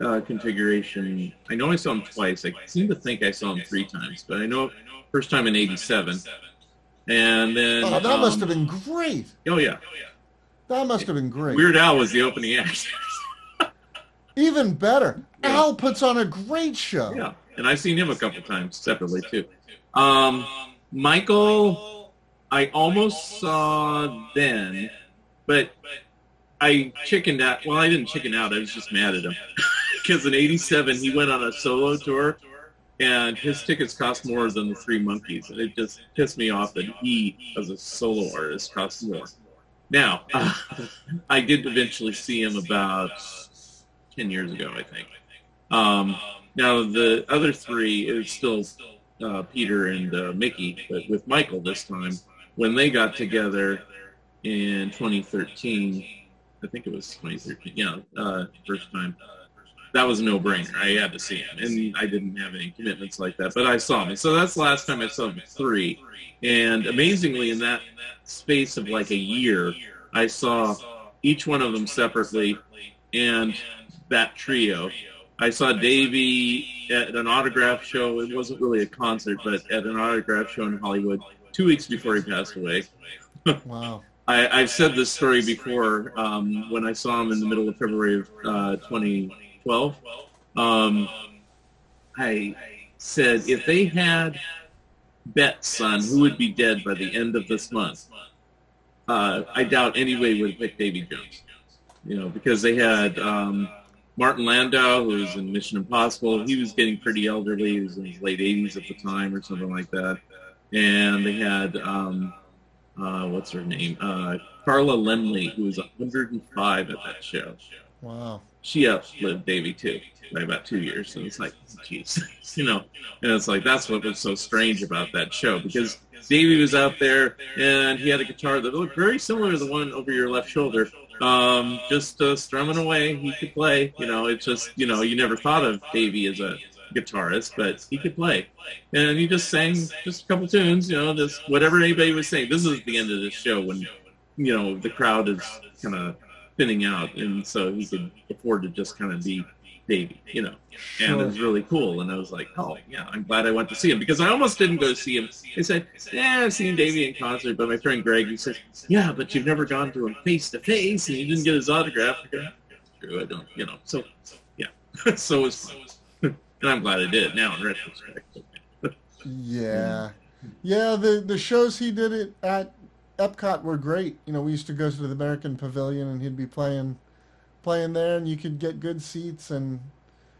Speaker 6: uh, configuration. I know I saw him twice. I seem to think I saw him three times, but I know first time in '87, and then
Speaker 7: Oh, that must
Speaker 6: um,
Speaker 7: have been great.
Speaker 6: Oh yeah,
Speaker 7: That must have been great.
Speaker 6: Weird Al was the opening act.
Speaker 7: Even better. Al puts on a great show.
Speaker 6: yeah, and I've seen him a couple times separately too. Um, Michael, I almost saw then, but I chickened out. Well, I didn't chicken out. I was just mad at him because in '87 he went on a solo tour, and his tickets cost more than the Three Monkees, and it just pissed me off that he, as a solo artist, costs more. Now, I did eventually see him about ten years ago, I think. Um, now the other three is still uh, Peter and uh, Mickey, but with Michael this time. When they got together in 2013, I think it was 2013. Yeah, uh, first time. That was a no-brainer. I had to see him, and I didn't have any commitments like that, but I saw him. And so that's the last time I saw the three. And amazingly, in that space of like a year, I saw each one of them separately, and that trio. I saw Davy at an autograph show. It wasn't really a concert, but at an autograph show in Hollywood two weeks before he passed away.
Speaker 7: Wow.
Speaker 6: I, I've said this story before um, when I saw him in the middle of February of uh, 2012. Um, I said if they had bets on who would be dead by the end of this month, uh, I doubt anybody would picked Davy Jones. You know, because they had um, Martin Landau, who was in Mission Impossible. He was getting pretty elderly. He was in his late 80s at the time or something like that. And they had, um, uh, what's her name? Uh, Carla Laemmle, who was 105 at that show.
Speaker 7: Wow.
Speaker 6: She outlived Davy too by about two years. And it's like, jeez, you know, and it's like, that's what was so strange about that show because Davy was out there and he had a guitar that looked very similar to the one over your left shoulder. Um, just uh, strumming away, he could play. You know, it's just you know you never thought of Davy as a guitarist, but he could play, and he just sang just a couple tunes. You know, just whatever anybody was saying. This is the end of the show when you know the crowd is kind of thinning out, and so he could afford to just kind of be Davy, you know. And it was really cool. And I was like, oh, yeah, I'm glad I went to see him because I almost didn't go see him. They said, yeah, I've seen Davy in concert, but my friend Greg, he said, yeah, but you've never gone to him face to face and you didn't get his autograph. I go, True, I don't, you know. So, yeah. so it was and I'm glad I did now in retrospect.
Speaker 7: Yeah, yeah. The the shows he did it at Epcot were great. You know, we used to go to the American Pavilion, and he'd be playing playing there, and you could get good seats, and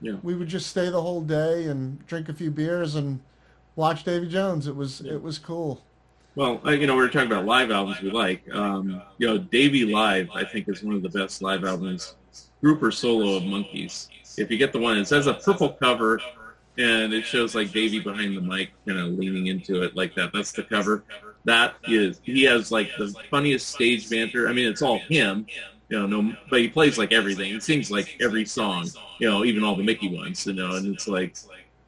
Speaker 6: Yeah.
Speaker 7: we would just stay the whole day and drink a few beers and watch Davy Jones. It was it was cool.
Speaker 6: Well, you know, we were talking about live albums we like. Um, you know, Davy Live, I think, is one of the best live albums, group or solo of Monkees. If you get the one, it says a purple cover, and it shows like Davy behind the mic, kind of leaning into it like that. That's the cover. That is, he has like the funniest stage banter. I mean, it's all him, you know, no, but he plays like everything. He sings like every song, you know, even all the Mickey ones, you know, and it's like,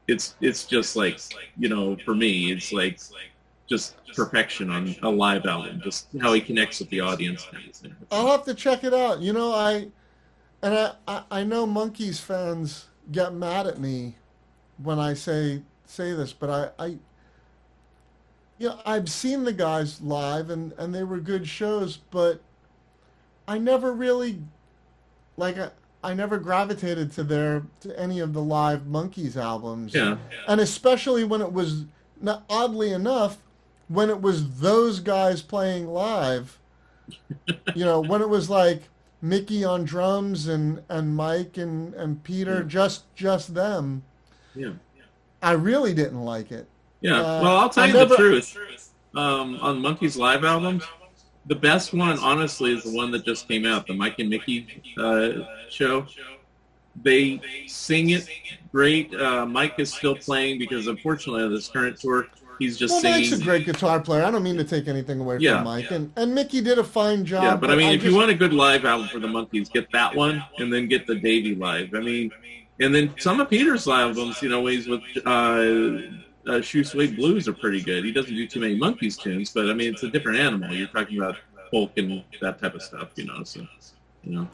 Speaker 6: it's it's just like, you know, for me, it's like just perfection on a live album, just how he connects with the audience.
Speaker 7: I'll have to check it out. You know, I and I, I, I know Monkees fans get mad at me when I say say this, but I, I you know, I've seen the guys live and, and they were good shows, but I never really like I, I never gravitated to their to any of the live Monkees albums.
Speaker 6: Yeah.
Speaker 7: And especially when it was not, oddly enough, when it was those guys playing live, you know, when it was like Mickey on drums and, and Mike and, and Peter, just just them,
Speaker 6: Yeah.
Speaker 7: I really didn't like it.
Speaker 6: Yeah.
Speaker 7: Uh,
Speaker 6: well, I'll tell
Speaker 7: I
Speaker 6: you
Speaker 7: never-
Speaker 6: the truth. Um, on Monkees live albums, the best one, honestly, is the one that just came out, the Mike and Mickey uh, show. They sing it great. Uh, Mike is still playing because, unfortunately, on this current tour, he's just
Speaker 7: Well,
Speaker 6: singing.
Speaker 7: Mike's a great guitar player. I don't mean to take anything away
Speaker 6: Yeah.
Speaker 7: from Mike, and and Mickey did a fine job.
Speaker 6: Yeah, but I mean, if you want a good live album for the Monkees, get that one, and then get the Davy live. I mean, and then some of Peter's albums, you know, ways with uh, uh, Shoe Suede Blues are pretty good. He doesn't do too many Monkees tunes, but I mean, it's a different animal. You're talking about folk and that type of stuff, you know. So, you know,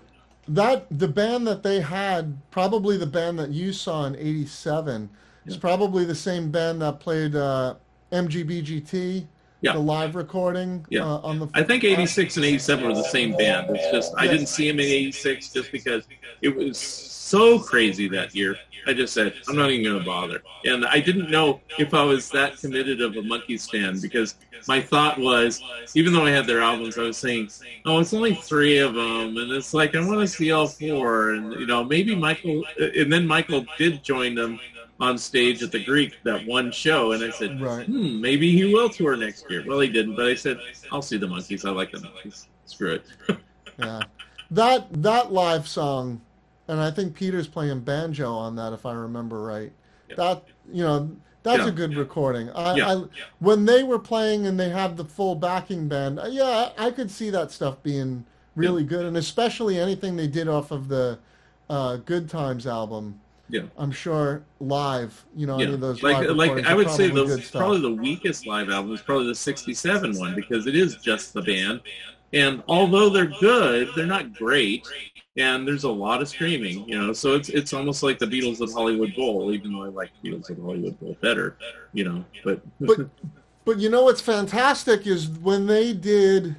Speaker 7: that the band that they had, probably the band that you saw in '87, is probably the same band that played uh, MGBGT,
Speaker 6: Yeah.
Speaker 7: the live recording
Speaker 6: Yeah.
Speaker 7: uh, on the.
Speaker 6: I think '86 and '87 were the same band. It's just I didn't see him in '86 just because it was so crazy that year. I just said I'm not even going to bother, and I didn't know if I was that committed of a Monkees fan because my thought was, even though I had their albums, I was saying, oh, it's only three of them, and it's like I want to see all four, and you know maybe Michael, and then Michael did join them on stage at the Greek that one show, and I said,
Speaker 7: Right.
Speaker 6: hmm, maybe he will tour next year. Well, he didn't, but I said, I'll see the Monkees. I like the Monkees. Screw it.
Speaker 7: Yeah, that that live song, and I think Peter's playing banjo on that, if I remember right.
Speaker 6: Yeah.
Speaker 7: That you know. That's
Speaker 6: Yeah.
Speaker 7: a good recording. I,
Speaker 6: Yeah.
Speaker 7: I, when they were playing and they had the full backing band, uh, yeah, I, I could see that stuff being really good, and especially anything they did off of the uh, Good Times album.
Speaker 6: Yeah.
Speaker 7: I'm sure live, you know, any of those
Speaker 6: like
Speaker 7: live
Speaker 6: like I would say the probably the weakest live album is probably the '67 one because it is just the band, and although they're good, they're not great, and there's a lot of screaming, you know. So it's it's almost like the Beatles at Hollywood Bowl, even though I like Beatles at Hollywood Bowl better, you know. But
Speaker 7: but but you know what's fantastic is when they did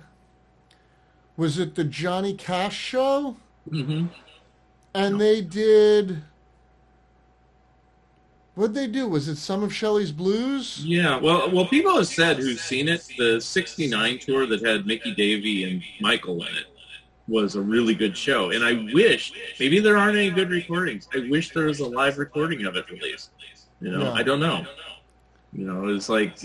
Speaker 7: was it the Johnny Cash show
Speaker 6: Mm-hmm.
Speaker 7: and they did What'd they do? Was it some of Shelley's Blues?
Speaker 6: Yeah, well, well, people have said who've seen it. The '69 tour that had Mickey Davy and Michael in it was a really good show, and I wish maybe there aren't any good recordings. I wish there was a live recording of it released. You know,
Speaker 7: Yeah.
Speaker 6: I don't know. You know, it's like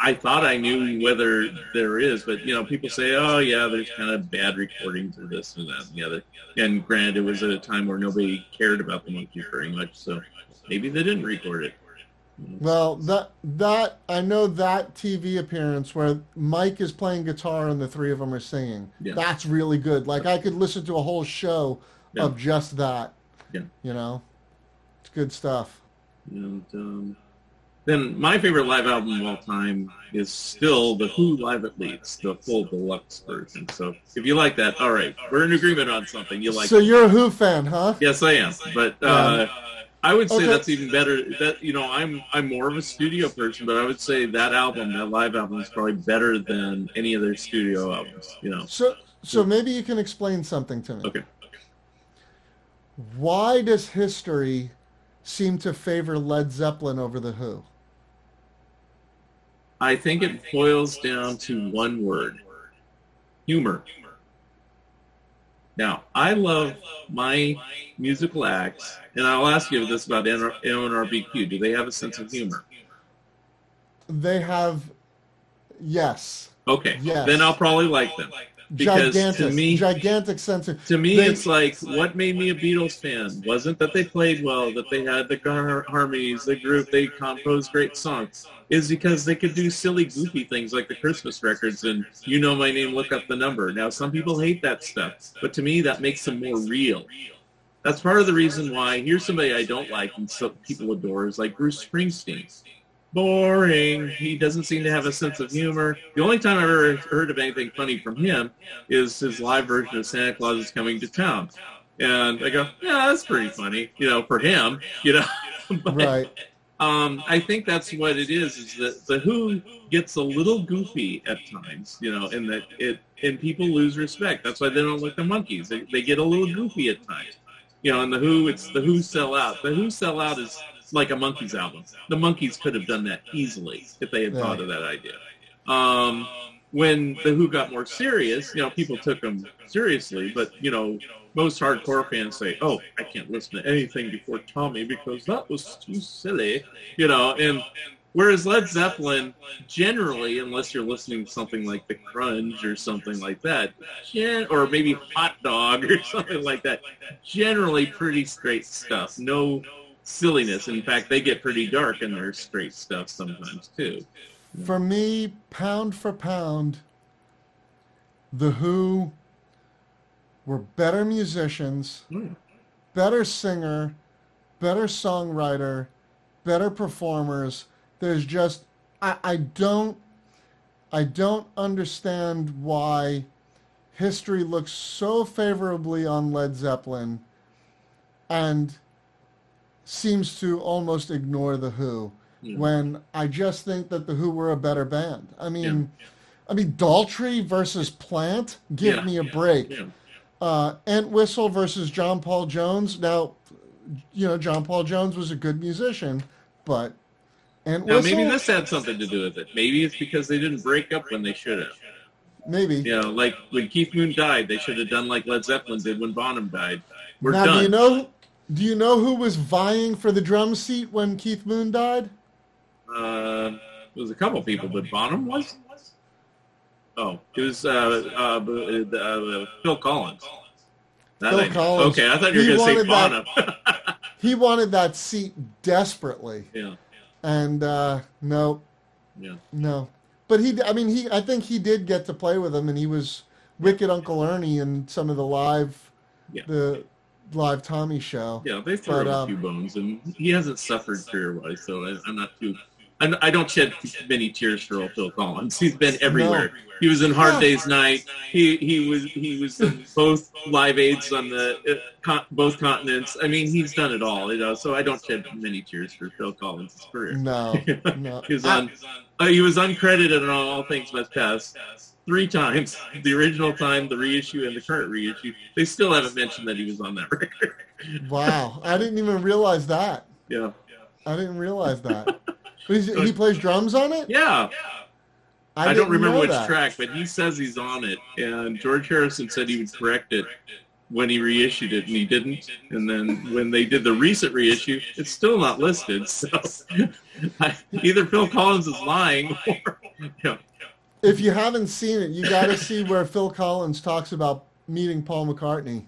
Speaker 6: I thought I knew whether there is, but you know, people say, "Oh, yeah, there's kind of bad recordings of this and that and the other." And granted, it was at a time where nobody cared about the Monkees very much, so maybe they didn't record it.
Speaker 7: Well, that that I know that TV appearance where Mike is playing guitar and the three of them are singing.
Speaker 6: Yeah.
Speaker 7: That's really good. Like I could listen to a whole show
Speaker 6: Yeah.
Speaker 7: of just that.
Speaker 6: Yeah.
Speaker 7: You know, it's good stuff.
Speaker 6: And um, then my favorite live album of all time is still the Who Live at Leeds, the full deluxe version. So if you like that, all right, we're in agreement on something. You like?
Speaker 7: so
Speaker 6: it.
Speaker 7: you're a Who fan, huh?
Speaker 6: Yes, I am. But uh, I would say
Speaker 7: Okay.
Speaker 6: that's even better. That you know, I'm I'm more of a studio person, but I would say that album, that live album, is probably better than any of their studio albums. You know.
Speaker 7: So so maybe you can explain something to me.
Speaker 6: Okay.
Speaker 7: Why does history seem to favor Led Zeppelin over the Who?
Speaker 6: I think it boils down to one word: humor. Now, I love my musical acts, and I'll ask you this about NRBQ. Do they have a sense of humor?
Speaker 7: They have yes.
Speaker 6: Okay,
Speaker 7: Yes.
Speaker 6: then I'll probably like them. Because
Speaker 7: gigantic,
Speaker 6: to me,
Speaker 7: gigantic sense of
Speaker 6: to me,
Speaker 7: they-
Speaker 6: it's like what made me a Beatles fan wasn't that they played well, that they had the har- harmonies, the group, they composed great songs. Is because they could do silly, goofy things like the Christmas records and "You Know My Name, Look Up the Number." Now, some people hate that stuff, but to me, that makes them more real. That's part of the reason why. Here's somebody I don't like and some people adore is like Bruce Springsteen. Boring. He doesn't seem to have a sense of humor. The only time I've ever heard of anything funny from him is his live version of Santa Claus is Coming to Town. And I go, yeah, that's pretty funny, you know, for him, you know. But,
Speaker 7: right.
Speaker 6: um, I think that's what it is. Is that the Who gets a little goofy at times, you know, and that it and people lose respect. That's why they don't like the Monkees. They, they get a little goofy at times, you know. And the Who, it's the Who sell out. The Who sell out is like a Monkees album. The Monkees could have done that easily if they had
Speaker 7: Yeah.
Speaker 6: thought of that idea. Um, when the Who got more serious, you know, people took them seriously, but you know, most hardcore fans say, "Oh, I can't listen to anything before Tommy because that was too silly," you know. And whereas Led Zeppelin, generally, unless you're listening to something like The Crunge or something like that, gen- or maybe Hot Dog or something like that, generally pretty straight stuff. No silliness. In fact, they get pretty dark in their straight stuff sometimes too.
Speaker 7: For me, pound for pound, The Who were better musicians,
Speaker 6: Mm.
Speaker 7: better singer, better songwriter, better performers. There's just I, I don't I don't understand why history looks so favorably on Led Zeppelin and seems to almost ignore the Who
Speaker 6: Yeah.
Speaker 7: when I just think that the Who were a better band. I mean I mean Daltrey versus Plant, give
Speaker 6: Yeah.
Speaker 7: me a break
Speaker 6: Yeah.
Speaker 7: uh, Entwistle versus John Paul Jones. Now, you know, John Paul Jones was a good musician, but
Speaker 6: Now
Speaker 7: Entwistle,
Speaker 6: maybe this had something to do with it. Maybe it's because they didn't break up when they should have.
Speaker 7: maybe.
Speaker 6: You know, like when Keith Moon died, they should have done like Led Zeppelin did when Bonham died. We're
Speaker 7: now,
Speaker 6: done.
Speaker 7: do you know? Do you know who was vying for the drum seat when Keith Moon died?
Speaker 6: uh, it was a couple people, but Bonham was. Oh, it was uh, uh, uh, uh, Phil Collins. That
Speaker 7: Phil
Speaker 6: I.
Speaker 7: Collins.
Speaker 6: Okay, I thought you were going to say Bonham.
Speaker 7: He wanted that seat desperately,
Speaker 6: yeah,
Speaker 7: and uh, no,
Speaker 6: yeah.
Speaker 7: no. But he, I mean, he. I think he did get to play with him, and he was Wicked Uncle Ernie in some of the live,
Speaker 6: Yeah.
Speaker 7: the live Tommy show.
Speaker 6: Yeah, they threw
Speaker 7: But,
Speaker 6: him a
Speaker 7: um,
Speaker 6: few bones, and he hasn't suffered career-wise, so I, I'm not too. I'm, I don't shed many tears for old Phil Collins. He's been everywhere. He was in Hard
Speaker 7: Yeah.
Speaker 6: Day's Night. He he was he was in both Live Aids on the uh, both continents. I mean, he's done it all, you know. So I don't shed many tears for Phil Collins' career.
Speaker 7: No, no.
Speaker 6: he was on. Uh, he was uncredited on All Things Must Pass three times. The original time, the reissue, and the current reissue. They still haven't mentioned that he was on that record.
Speaker 7: Wow, I didn't even realize that.
Speaker 6: Yeah.
Speaker 7: I didn't realize that. He's, he plays drums on it.
Speaker 6: Yeah, I, don't remember which
Speaker 7: that.
Speaker 6: track, but he says he's on it, and George Harrison said he would correct it when he reissued it, and he didn't. And then when they did the recent reissue, it's still not listed. So either Phil Collins is lying, or you know,
Speaker 7: If you haven't seen it, you got to see where Phil Collins talks about meeting Paul McCartney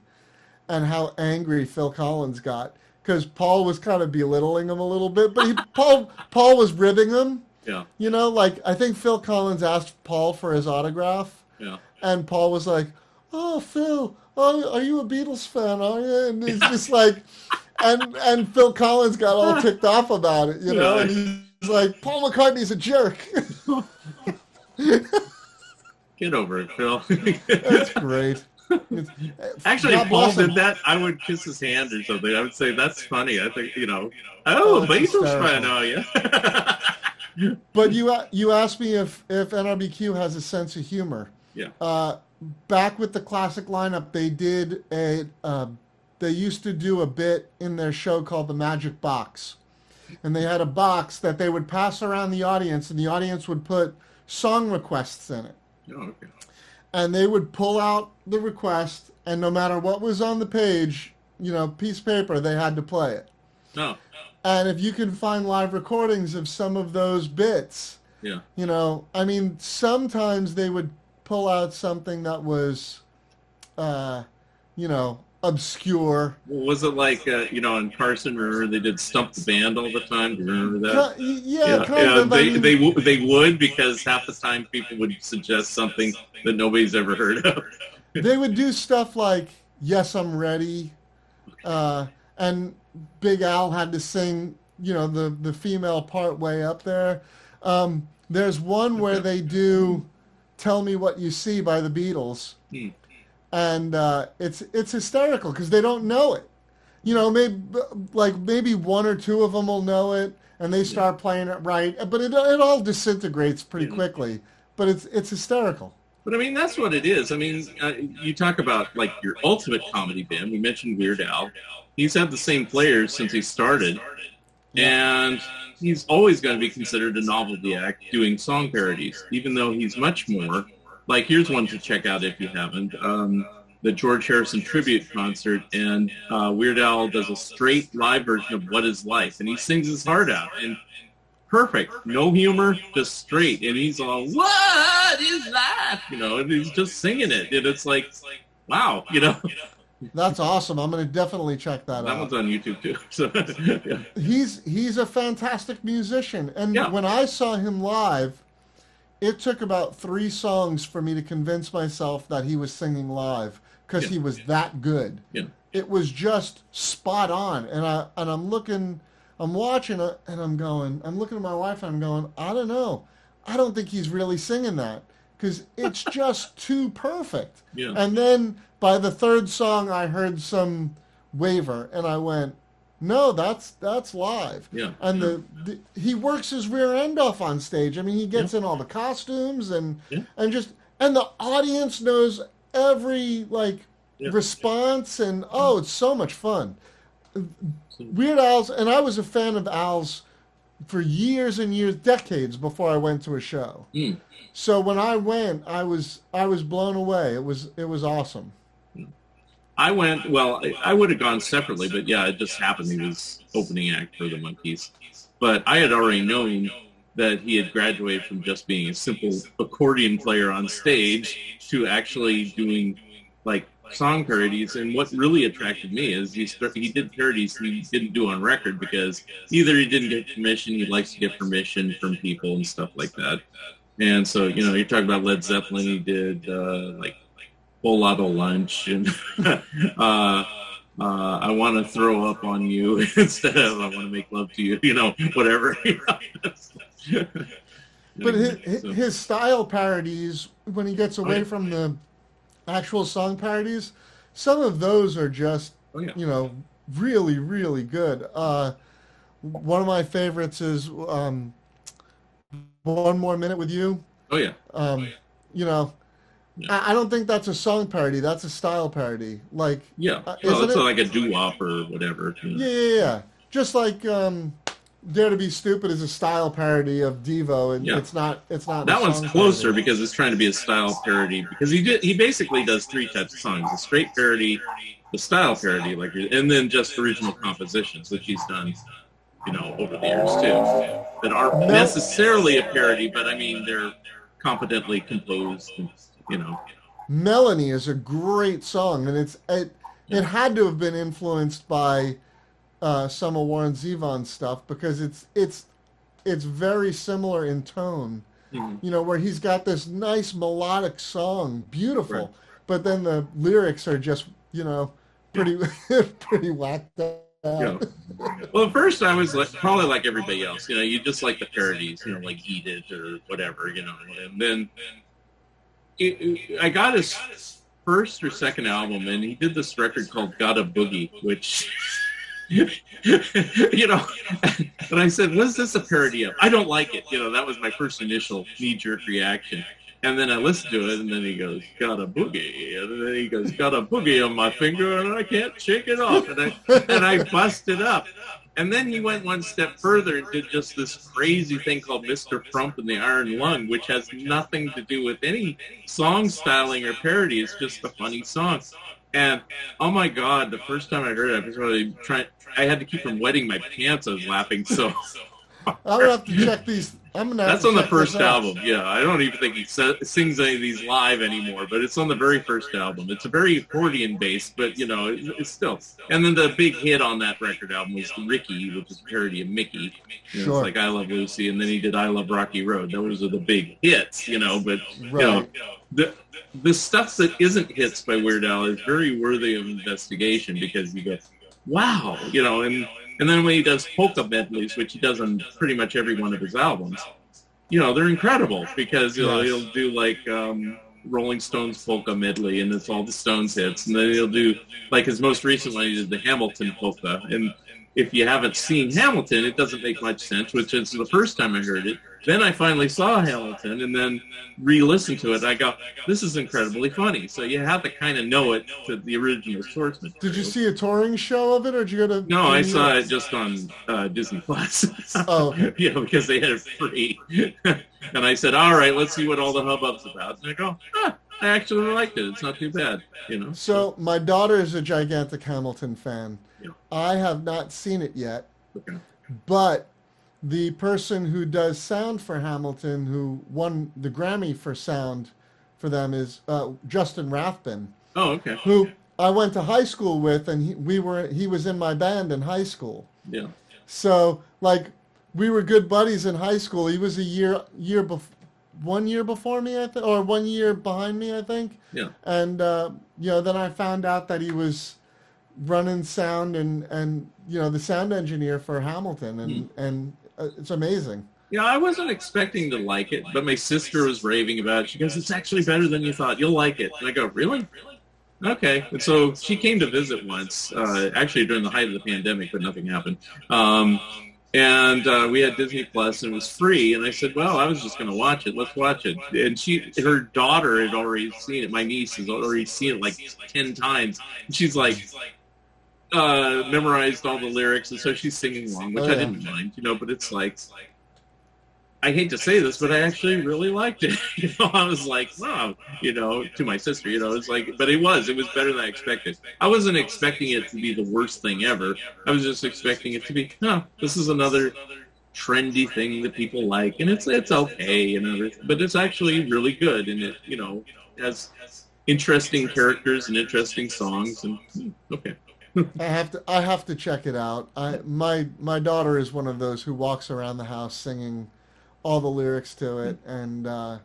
Speaker 7: and how angry Phil Collins got because Paul was kind of belittling him a little bit, but he, Paul Paul was ribbing him.
Speaker 6: yeah,
Speaker 7: You know, like I think Phil Collins asked Paul for his autograph,
Speaker 6: yeah.
Speaker 7: and Paul was like, "Oh, Phil, oh, are you a Beatles fan? Are you?" And he's just like, and and Phil Collins got all ticked off about it, you know, and he's like, "Paul McCartney's a jerk."
Speaker 6: Get over it, Phil.
Speaker 7: That's great. It's-
Speaker 6: Actually, if Paul did that, I would kiss his hand or something. I would say that's funny. I think you know. Oh,
Speaker 7: Oh,
Speaker 6: Beatles fan, are you?
Speaker 7: But you you asked me if if NRBQ has a sense of humor.
Speaker 6: yeah.
Speaker 7: Uh, back with the classic lineup, they did a. Uh, they used to do a bit in their show called the Magic Box, and they had a box that they would pass around the audience, and the audience would put song requests in it,
Speaker 6: Oh, okay.
Speaker 7: and they would pull out the request, and no matter what was on the page, you know, piece of paper, they had to play it.
Speaker 6: No.
Speaker 7: And if you can find live recordings of some of those bits,
Speaker 6: Yeah.
Speaker 7: you know, I mean, sometimes they would pull out something that was, uh, you know, obscure.
Speaker 6: Was it like uh, you know in Carson? Remember they did stump the band all the time. Do you remember that?
Speaker 7: Ki- yeah, kind of. I
Speaker 6: They
Speaker 7: mean,
Speaker 6: they w- they would because half the time people would suggest something that nobody's ever heard of.
Speaker 7: they would do stuff like "Yes, I'm Ready," uh, and Big Al had to sing, you know, the the female part way up there. Um, there's one where they do "Tell Me What You See" by the Beatles,
Speaker 6: Hmm.
Speaker 7: And uh, it's it's hysterical because they don't know it. You know, maybe like maybe one or two of them will know it, and they start playing it right, but it it all disintegrates pretty quickly. But it's it's hysterical.
Speaker 6: But I mean, that's what it is. I mean, uh, you talk about like your ultimate comedy band. We mentioned Weird Al. He's had the same players since he started, and he's always going to be considered a novelty act doing song parodies, even though he's much more. Like, here's one to check out if you haven't. Um, the George Harrison tribute concert, and uh, Weird Al does a straight live version of "What Is Life," and he sings his heart out, and perfect, no humor, just straight, and he's all "What is life?" You know, and he's just singing it, and it's like, wow, you know,
Speaker 7: That's awesome. I'm going to definitely check that,
Speaker 6: that
Speaker 7: out.
Speaker 6: That one's on YouTube too. So, yeah.
Speaker 7: He's he's a fantastic musician, and
Speaker 6: Yeah.
Speaker 7: when I saw him live, it took about three songs for me to convince myself that he was singing live because
Speaker 6: Yeah.
Speaker 7: he was that good.
Speaker 6: yeah.
Speaker 7: It was just spot on, and I and I'm looking, I'm watching it, and I'm going, I'm looking at my wife, and I'm going, I don't know, I don't think he's really singing that because it's just too perfect.
Speaker 6: Yeah.
Speaker 7: And then by the third song, I heard some waver, and I went, "No, that's that's live."
Speaker 6: Yeah.
Speaker 7: And the, the he works his rear end off on stage. I mean, he gets in all the costumes and
Speaker 6: Yeah.
Speaker 7: and just and the audience knows every like
Speaker 6: Yeah.
Speaker 7: response, and oh, it's so much fun. Weird Al's, and I was a fan of Al's for years and years, decades before I went to a show.
Speaker 6: Mm.
Speaker 7: So when I went, I was I was blown away. It was it was awesome.
Speaker 6: I went. Well, I, I would have gone separately, but yeah, it just happened he was opening act for the Monkeys. But I had already known that he had graduated from just being a simple accordion player on stage to actually doing like song parodies. And what really attracted me is he he did parodies he didn't do on record because either he didn't get permission, he likes to get permission from people and stuff like that. And so, you know, you're talking about Led Zeppelin. He did uh, like whole lot of lunch and uh, uh, I want to throw up on you instead of I want to make love to you, you know, whatever.
Speaker 7: But his,
Speaker 6: So,
Speaker 7: his style parodies, when he gets away
Speaker 6: yeah.
Speaker 7: from the actual song parodies, some of those are just
Speaker 6: oh, yeah.
Speaker 7: you know really really good. Uh, one of my favorites is um, "One More Minute with You."
Speaker 6: Oh yeah.
Speaker 7: Um, you know,
Speaker 6: Yeah.
Speaker 7: I, don't think that's a song parody. That's a style parody. Like
Speaker 6: Yeah.
Speaker 7: Uh,
Speaker 6: it's
Speaker 7: it-
Speaker 6: like a doo-wop or whatever. you know.
Speaker 7: Yeah, yeah, yeah. Just like um, Dare to Be Stupid is a style parody of Devo, and
Speaker 6: Yeah.
Speaker 7: it's not. It's not.
Speaker 6: That one's closer
Speaker 7: parody.
Speaker 6: because it's trying to be a style parody. Because he did, he basically does three types of songs: the straight parody, the style parody, like, and then just original compositions, that he's done, you know, over the years too, that aren't necessarily a parody, but I mean they're competently composed, and, you know.
Speaker 7: Melanie is a great song, and it's it. It had to have been influenced by uh, some of Warren Zevon's stuff because it's it's it's very similar in tone.
Speaker 6: Mhm.
Speaker 7: You know, where he's got this nice melodic song, beautiful,
Speaker 6: Right.
Speaker 7: but then the lyrics are just you know pretty pretty whacked out.
Speaker 6: Yeah. Well, at first I was like, probably like everybody else. You know, you just like the parodies, you know, like Eat It or whatever, you know. And then I got his first or second album, and he did this record called "Got a Boogie," which. you know, and I said, "Was this a parody of?" I don't like it. You know, that was my first initial knee-jerk reaction. And then I listened to it, and then he goes, "Got a boogie," and then he goes, "Got a boogie on my finger, and I can't shake it off." And I and I busted up. And then he went one step further and did just this crazy thing called Mr. Frump and the Iron Lung, which has nothing to do with any song styling or parody. It's just a funny song. And oh my god, the first time I heard it, I was really trying. I had to keep from wetting my pants. I was laughing so.
Speaker 7: Gonna have to check these. I'm gonna.
Speaker 6: That's on the first album. Yeah, I don't even think he sings any of these live anymore, but it's on the very first album. It's a very accordion based, but you know, it, it's still. And then the big hit on that record album was Ricky, which is a parody of Mickey. You know,
Speaker 7: Sure.
Speaker 6: It's like I Love Lucy, and then he did I Love Rocky Road. Those are the big hits, you know. But you know, the the stuff that isn't hits by Weird Al is very worthy of investigation because you go, wow, you know, and and then when he does polka medleys, which he does on pretty much every one of his albums, you know, they're incredible because you know he'll do like um, Rolling Stones polka medley, and it's all the Stones hits, and then he'll do like his most recent one, he did the Hamilton polka, and if you haven't seen Hamilton, it doesn't make much sense, which is the first time I heard it. Then I finally saw Hamilton and then re-listened to it. I go, this is incredibly funny. So you have to kind of know it to the original source material.
Speaker 7: Did you see a touring show of it, or did you go to?
Speaker 6: No, I saw it just on uh, Disney Plus.
Speaker 7: Oh.
Speaker 6: yeah, because they had it free. and I said, all right, let's see what all the hubbub's about. And I go, ah, I actually liked it. It's not too bad, you know.
Speaker 7: So my daughter is a gigantic Hamilton fan.
Speaker 6: Yeah.
Speaker 7: I have not seen it yet,
Speaker 6: Okay.
Speaker 7: but the person who does sound for Hamilton, who won the Grammy for sound for them, is uh, Justin Rathbun,
Speaker 6: Oh, okay.
Speaker 7: who I went to high school with, and he, we were he was in my band in high school.
Speaker 6: Yeah.
Speaker 7: So like we were good buddies in high school. He was a year year bef- one year before me, I think, or one year behind me, I think.
Speaker 6: Yeah.
Speaker 7: And uh, you know, then I found out that he was running sound and and you know the sound engineer for Hamilton, and and uh, it's amazing.
Speaker 6: Yeah, I wasn't expecting to like it, but my sister was raving about it. She goes, "It's actually better than you thought. You'll like it." And I go, "Really?" Okay. And so she came to visit once, uh, actually during the height of the pandemic, but nothing happened. Um, and uh, we had Disney Plus, and it was free. And I said, "Well, I was just going to watch it. Let's watch it." And she, her daughter, had already seen it. My niece has already seen it like ten times. And she's like, uh, memorized all the lyrics, and so she's singing along, which
Speaker 7: Oh,
Speaker 6: I didn't mind, you know. But it's like, I hate to say this, but I actually really liked it. You know, I was like, wow, you know, to my sister, you know, it's like, but it was, it was better than I expected. I wasn't expecting it to be the worst thing ever. I was just expecting it to be, no, this is another trendy thing that people like, and it's it's okay and everything, but it's actually really good, and it, you know, has interesting characters and interesting songs, and hmm, okay.
Speaker 7: I have to I have to check it out. I my my daughter is one of those who walks around the house singing all the lyrics to it, and uh,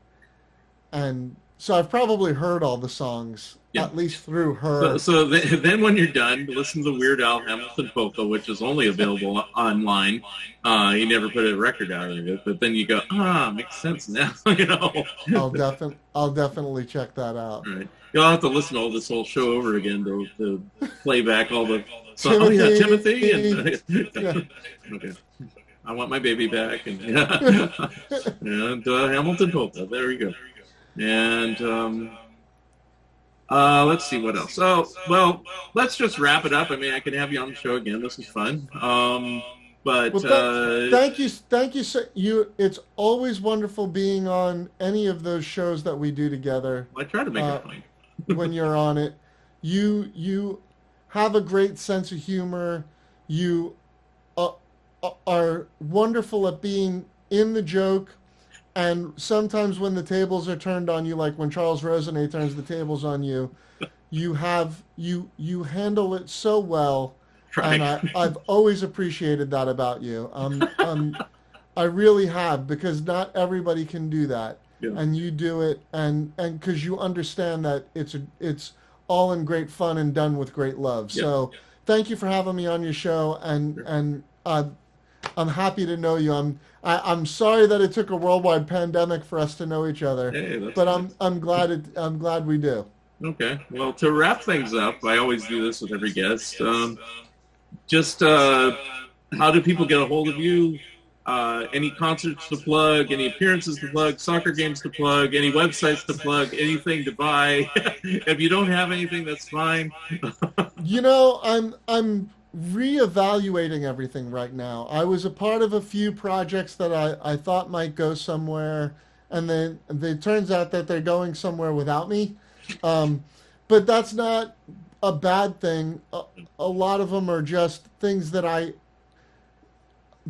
Speaker 7: and so I've probably heard all the songs
Speaker 6: Yeah.
Speaker 7: at least through her.
Speaker 6: So, so then, then when you're done, listen to Weird Al Hamilton Polka, which is only available online. Uh, he never put a record out of it, but then you go, ah, makes sense now. you know,
Speaker 7: I'll definitely I'll definitely check that out.
Speaker 6: right? You'll have to listen to all this whole show over again to, to play back all the. So, oh yeah, Timothy and
Speaker 7: Yeah.
Speaker 6: okay. I want my baby back and and uh, Hamilton Polka. There we go. And um, uh, let's see what else. Oh, well, let's just wrap it up. I mean, I can have you on the show again. This is fun. Um, But
Speaker 7: Well,
Speaker 6: uh,
Speaker 7: thank you, thank you. So, you, it's always wonderful being on any of those shows that we do together.
Speaker 6: I try to make
Speaker 7: uh,
Speaker 6: it
Speaker 7: when you're on it, you you have a great sense of humor. You are wonderful at being in the joke, and sometimes when the tables are turned on you, like when Charles Rosenet turns the tables on you, you have you you handle it so well
Speaker 6: Right.
Speaker 7: and I, I've always appreciated that about you. Um, um, I really have because not everybody can do that,
Speaker 6: Yeah.
Speaker 7: and you do it, and and because you understand that it's a, it's all in great fun and done with great love.
Speaker 6: Yeah.
Speaker 7: So thank you for having me on your show, and and uh, I'm happy to know you. I'm I, I'm sorry that it took a worldwide pandemic for us to know each other,
Speaker 6: Hey,
Speaker 7: but
Speaker 6: nice.
Speaker 7: I'm I'm glad it I'm glad we do.
Speaker 6: Okay. Well, to wrap things up, I always do this with every guest. Um, just uh, how do people get a hold of you? Uh, any concerts to plug? Any appearances to plug? Soccer games to plug? Any websites to plug? Anything to buy? if you don't have anything, that's fine.
Speaker 7: You know, I'm I'm reevaluating everything right now. I was a part of a few projects that I, I thought might go somewhere, and then it turns out that they're going somewhere without me. Um, but that's not a bad thing. A, a lot of them are just things that I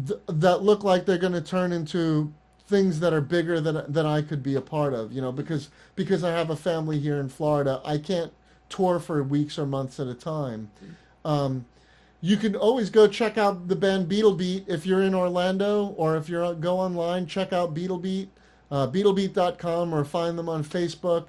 Speaker 7: th- that look like they're going to turn into things that are bigger than than I could be a part of. You know, because because I have a family here in Florida, I can't tour for weeks or months at a time. Um, you can always go check out the band Beetlebeat if you're in Orlando, or if you're go online, check out Beetlebeat, uh, Beetlebeat.com, or find them on Facebook,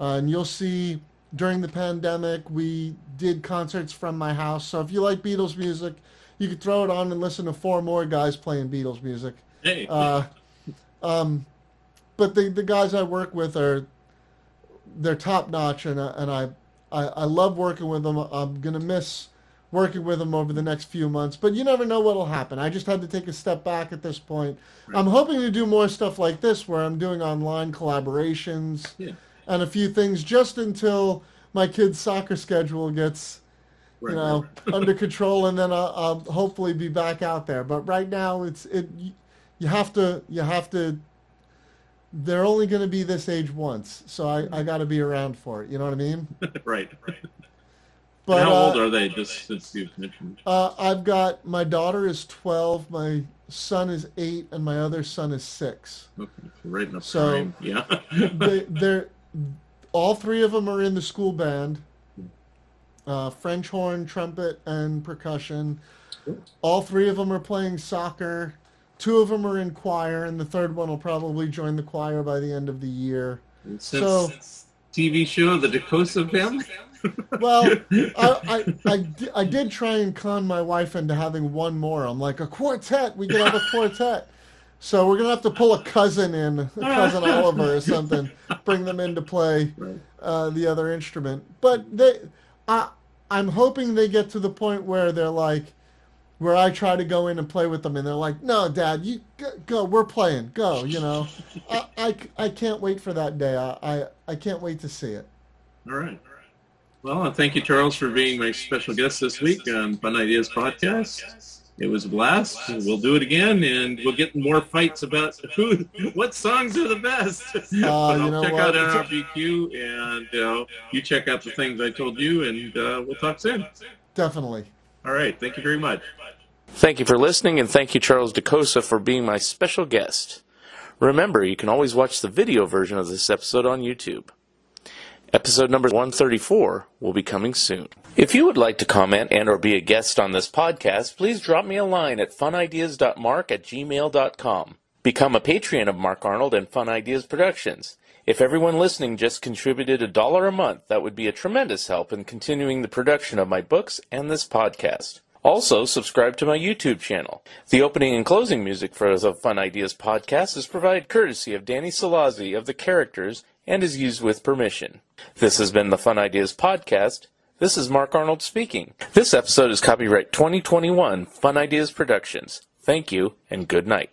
Speaker 7: uh, and you'll see. During the pandemic, we did concerts from my house. So if you like Beatles music, you could throw it on and listen to four more guys playing Beatles music.
Speaker 6: Hey.
Speaker 7: Uh, um, but the the guys I work with are they're top notch, and and I, I I love working with them. I'm gonna miss working with them over the next few months, but you never know what'll happen. I just had to take a step back at this point. I'm hoping to do more stuff like this, where I'm doing online collaborations
Speaker 6: Yeah.
Speaker 7: and a few things, just until my kid's soccer schedule gets
Speaker 6: Right,
Speaker 7: you know, under control, and then I'll, I'll hopefully be back out there. But right now, it's it. You have to. You have to. They're only going to be this age once, so I, I got to be around for it. You know what I mean?
Speaker 6: Right right.
Speaker 7: But
Speaker 6: How old
Speaker 7: uh,
Speaker 6: are they? Just since you've mentioned.
Speaker 7: uh, I've got my daughter is twelve, my son is eight, and my other son is six.
Speaker 6: Okay, right in the
Speaker 7: So-
Speaker 6: prime. Yeah.
Speaker 7: they, they're all three of them are in the school band uh, french horn trumpet and percussion all three of them are playing soccer two of them are in choir and the third one will probably join the choir by the end of the year
Speaker 6: Since
Speaker 7: So-
Speaker 6: TV show The DeCosa Family.
Speaker 7: Well I, I, I, I did try and con my wife into having one more i'm like a quartet we could have a quartet so we're gonna have to pull a cousin in a cousin oliver or something bring them in to play uh, the other instrument. But they, I, I'm hoping they get to the point where they're like, where I try to go in and play with them, and they're like, "No, Dad, you go, go we're playing, go." You know, I, I, I can't wait for that day. I, I, I can't wait to see it.
Speaker 6: All right. Well, and thank you, Charles, for being my special guest this week on Fun Ideas Podcast. It was a blast. We'll do it again, and we'll get more fights about who, what songs are the best. but
Speaker 7: you
Speaker 6: I'll
Speaker 7: know
Speaker 6: check
Speaker 7: what?
Speaker 6: out NRBQ, and uh, you check out the things I told you, and uh, we'll talk soon.
Speaker 7: Definitely.
Speaker 6: All right. Thank you very much.
Speaker 1: Thank you for listening, and thank you, Charles DeCosa, for being my special guest. Remember, you can always watch the video version of this episode on YouTube. Episode number 134 will be coming soon. If you would like to comment and or be a guest on this podcast, please drop me a line at funideas.mark at gmail.com. Become a patron of Mark Arnold and Fun Ideas Productions. If everyone listening just contributed a dollar a month, that would be a tremendous help in continuing the production of my books and this podcast. Also, subscribe to my YouTube channel. The opening and closing music for the Fun Ideas podcast is provided courtesy of Danny Salazzi of The Characters and is used with permission. This has been the Fun Ideas podcast. This is Mark Arnold speaking. This episode is copyright 2021 Fun Ideas Productions. Thank you and good night.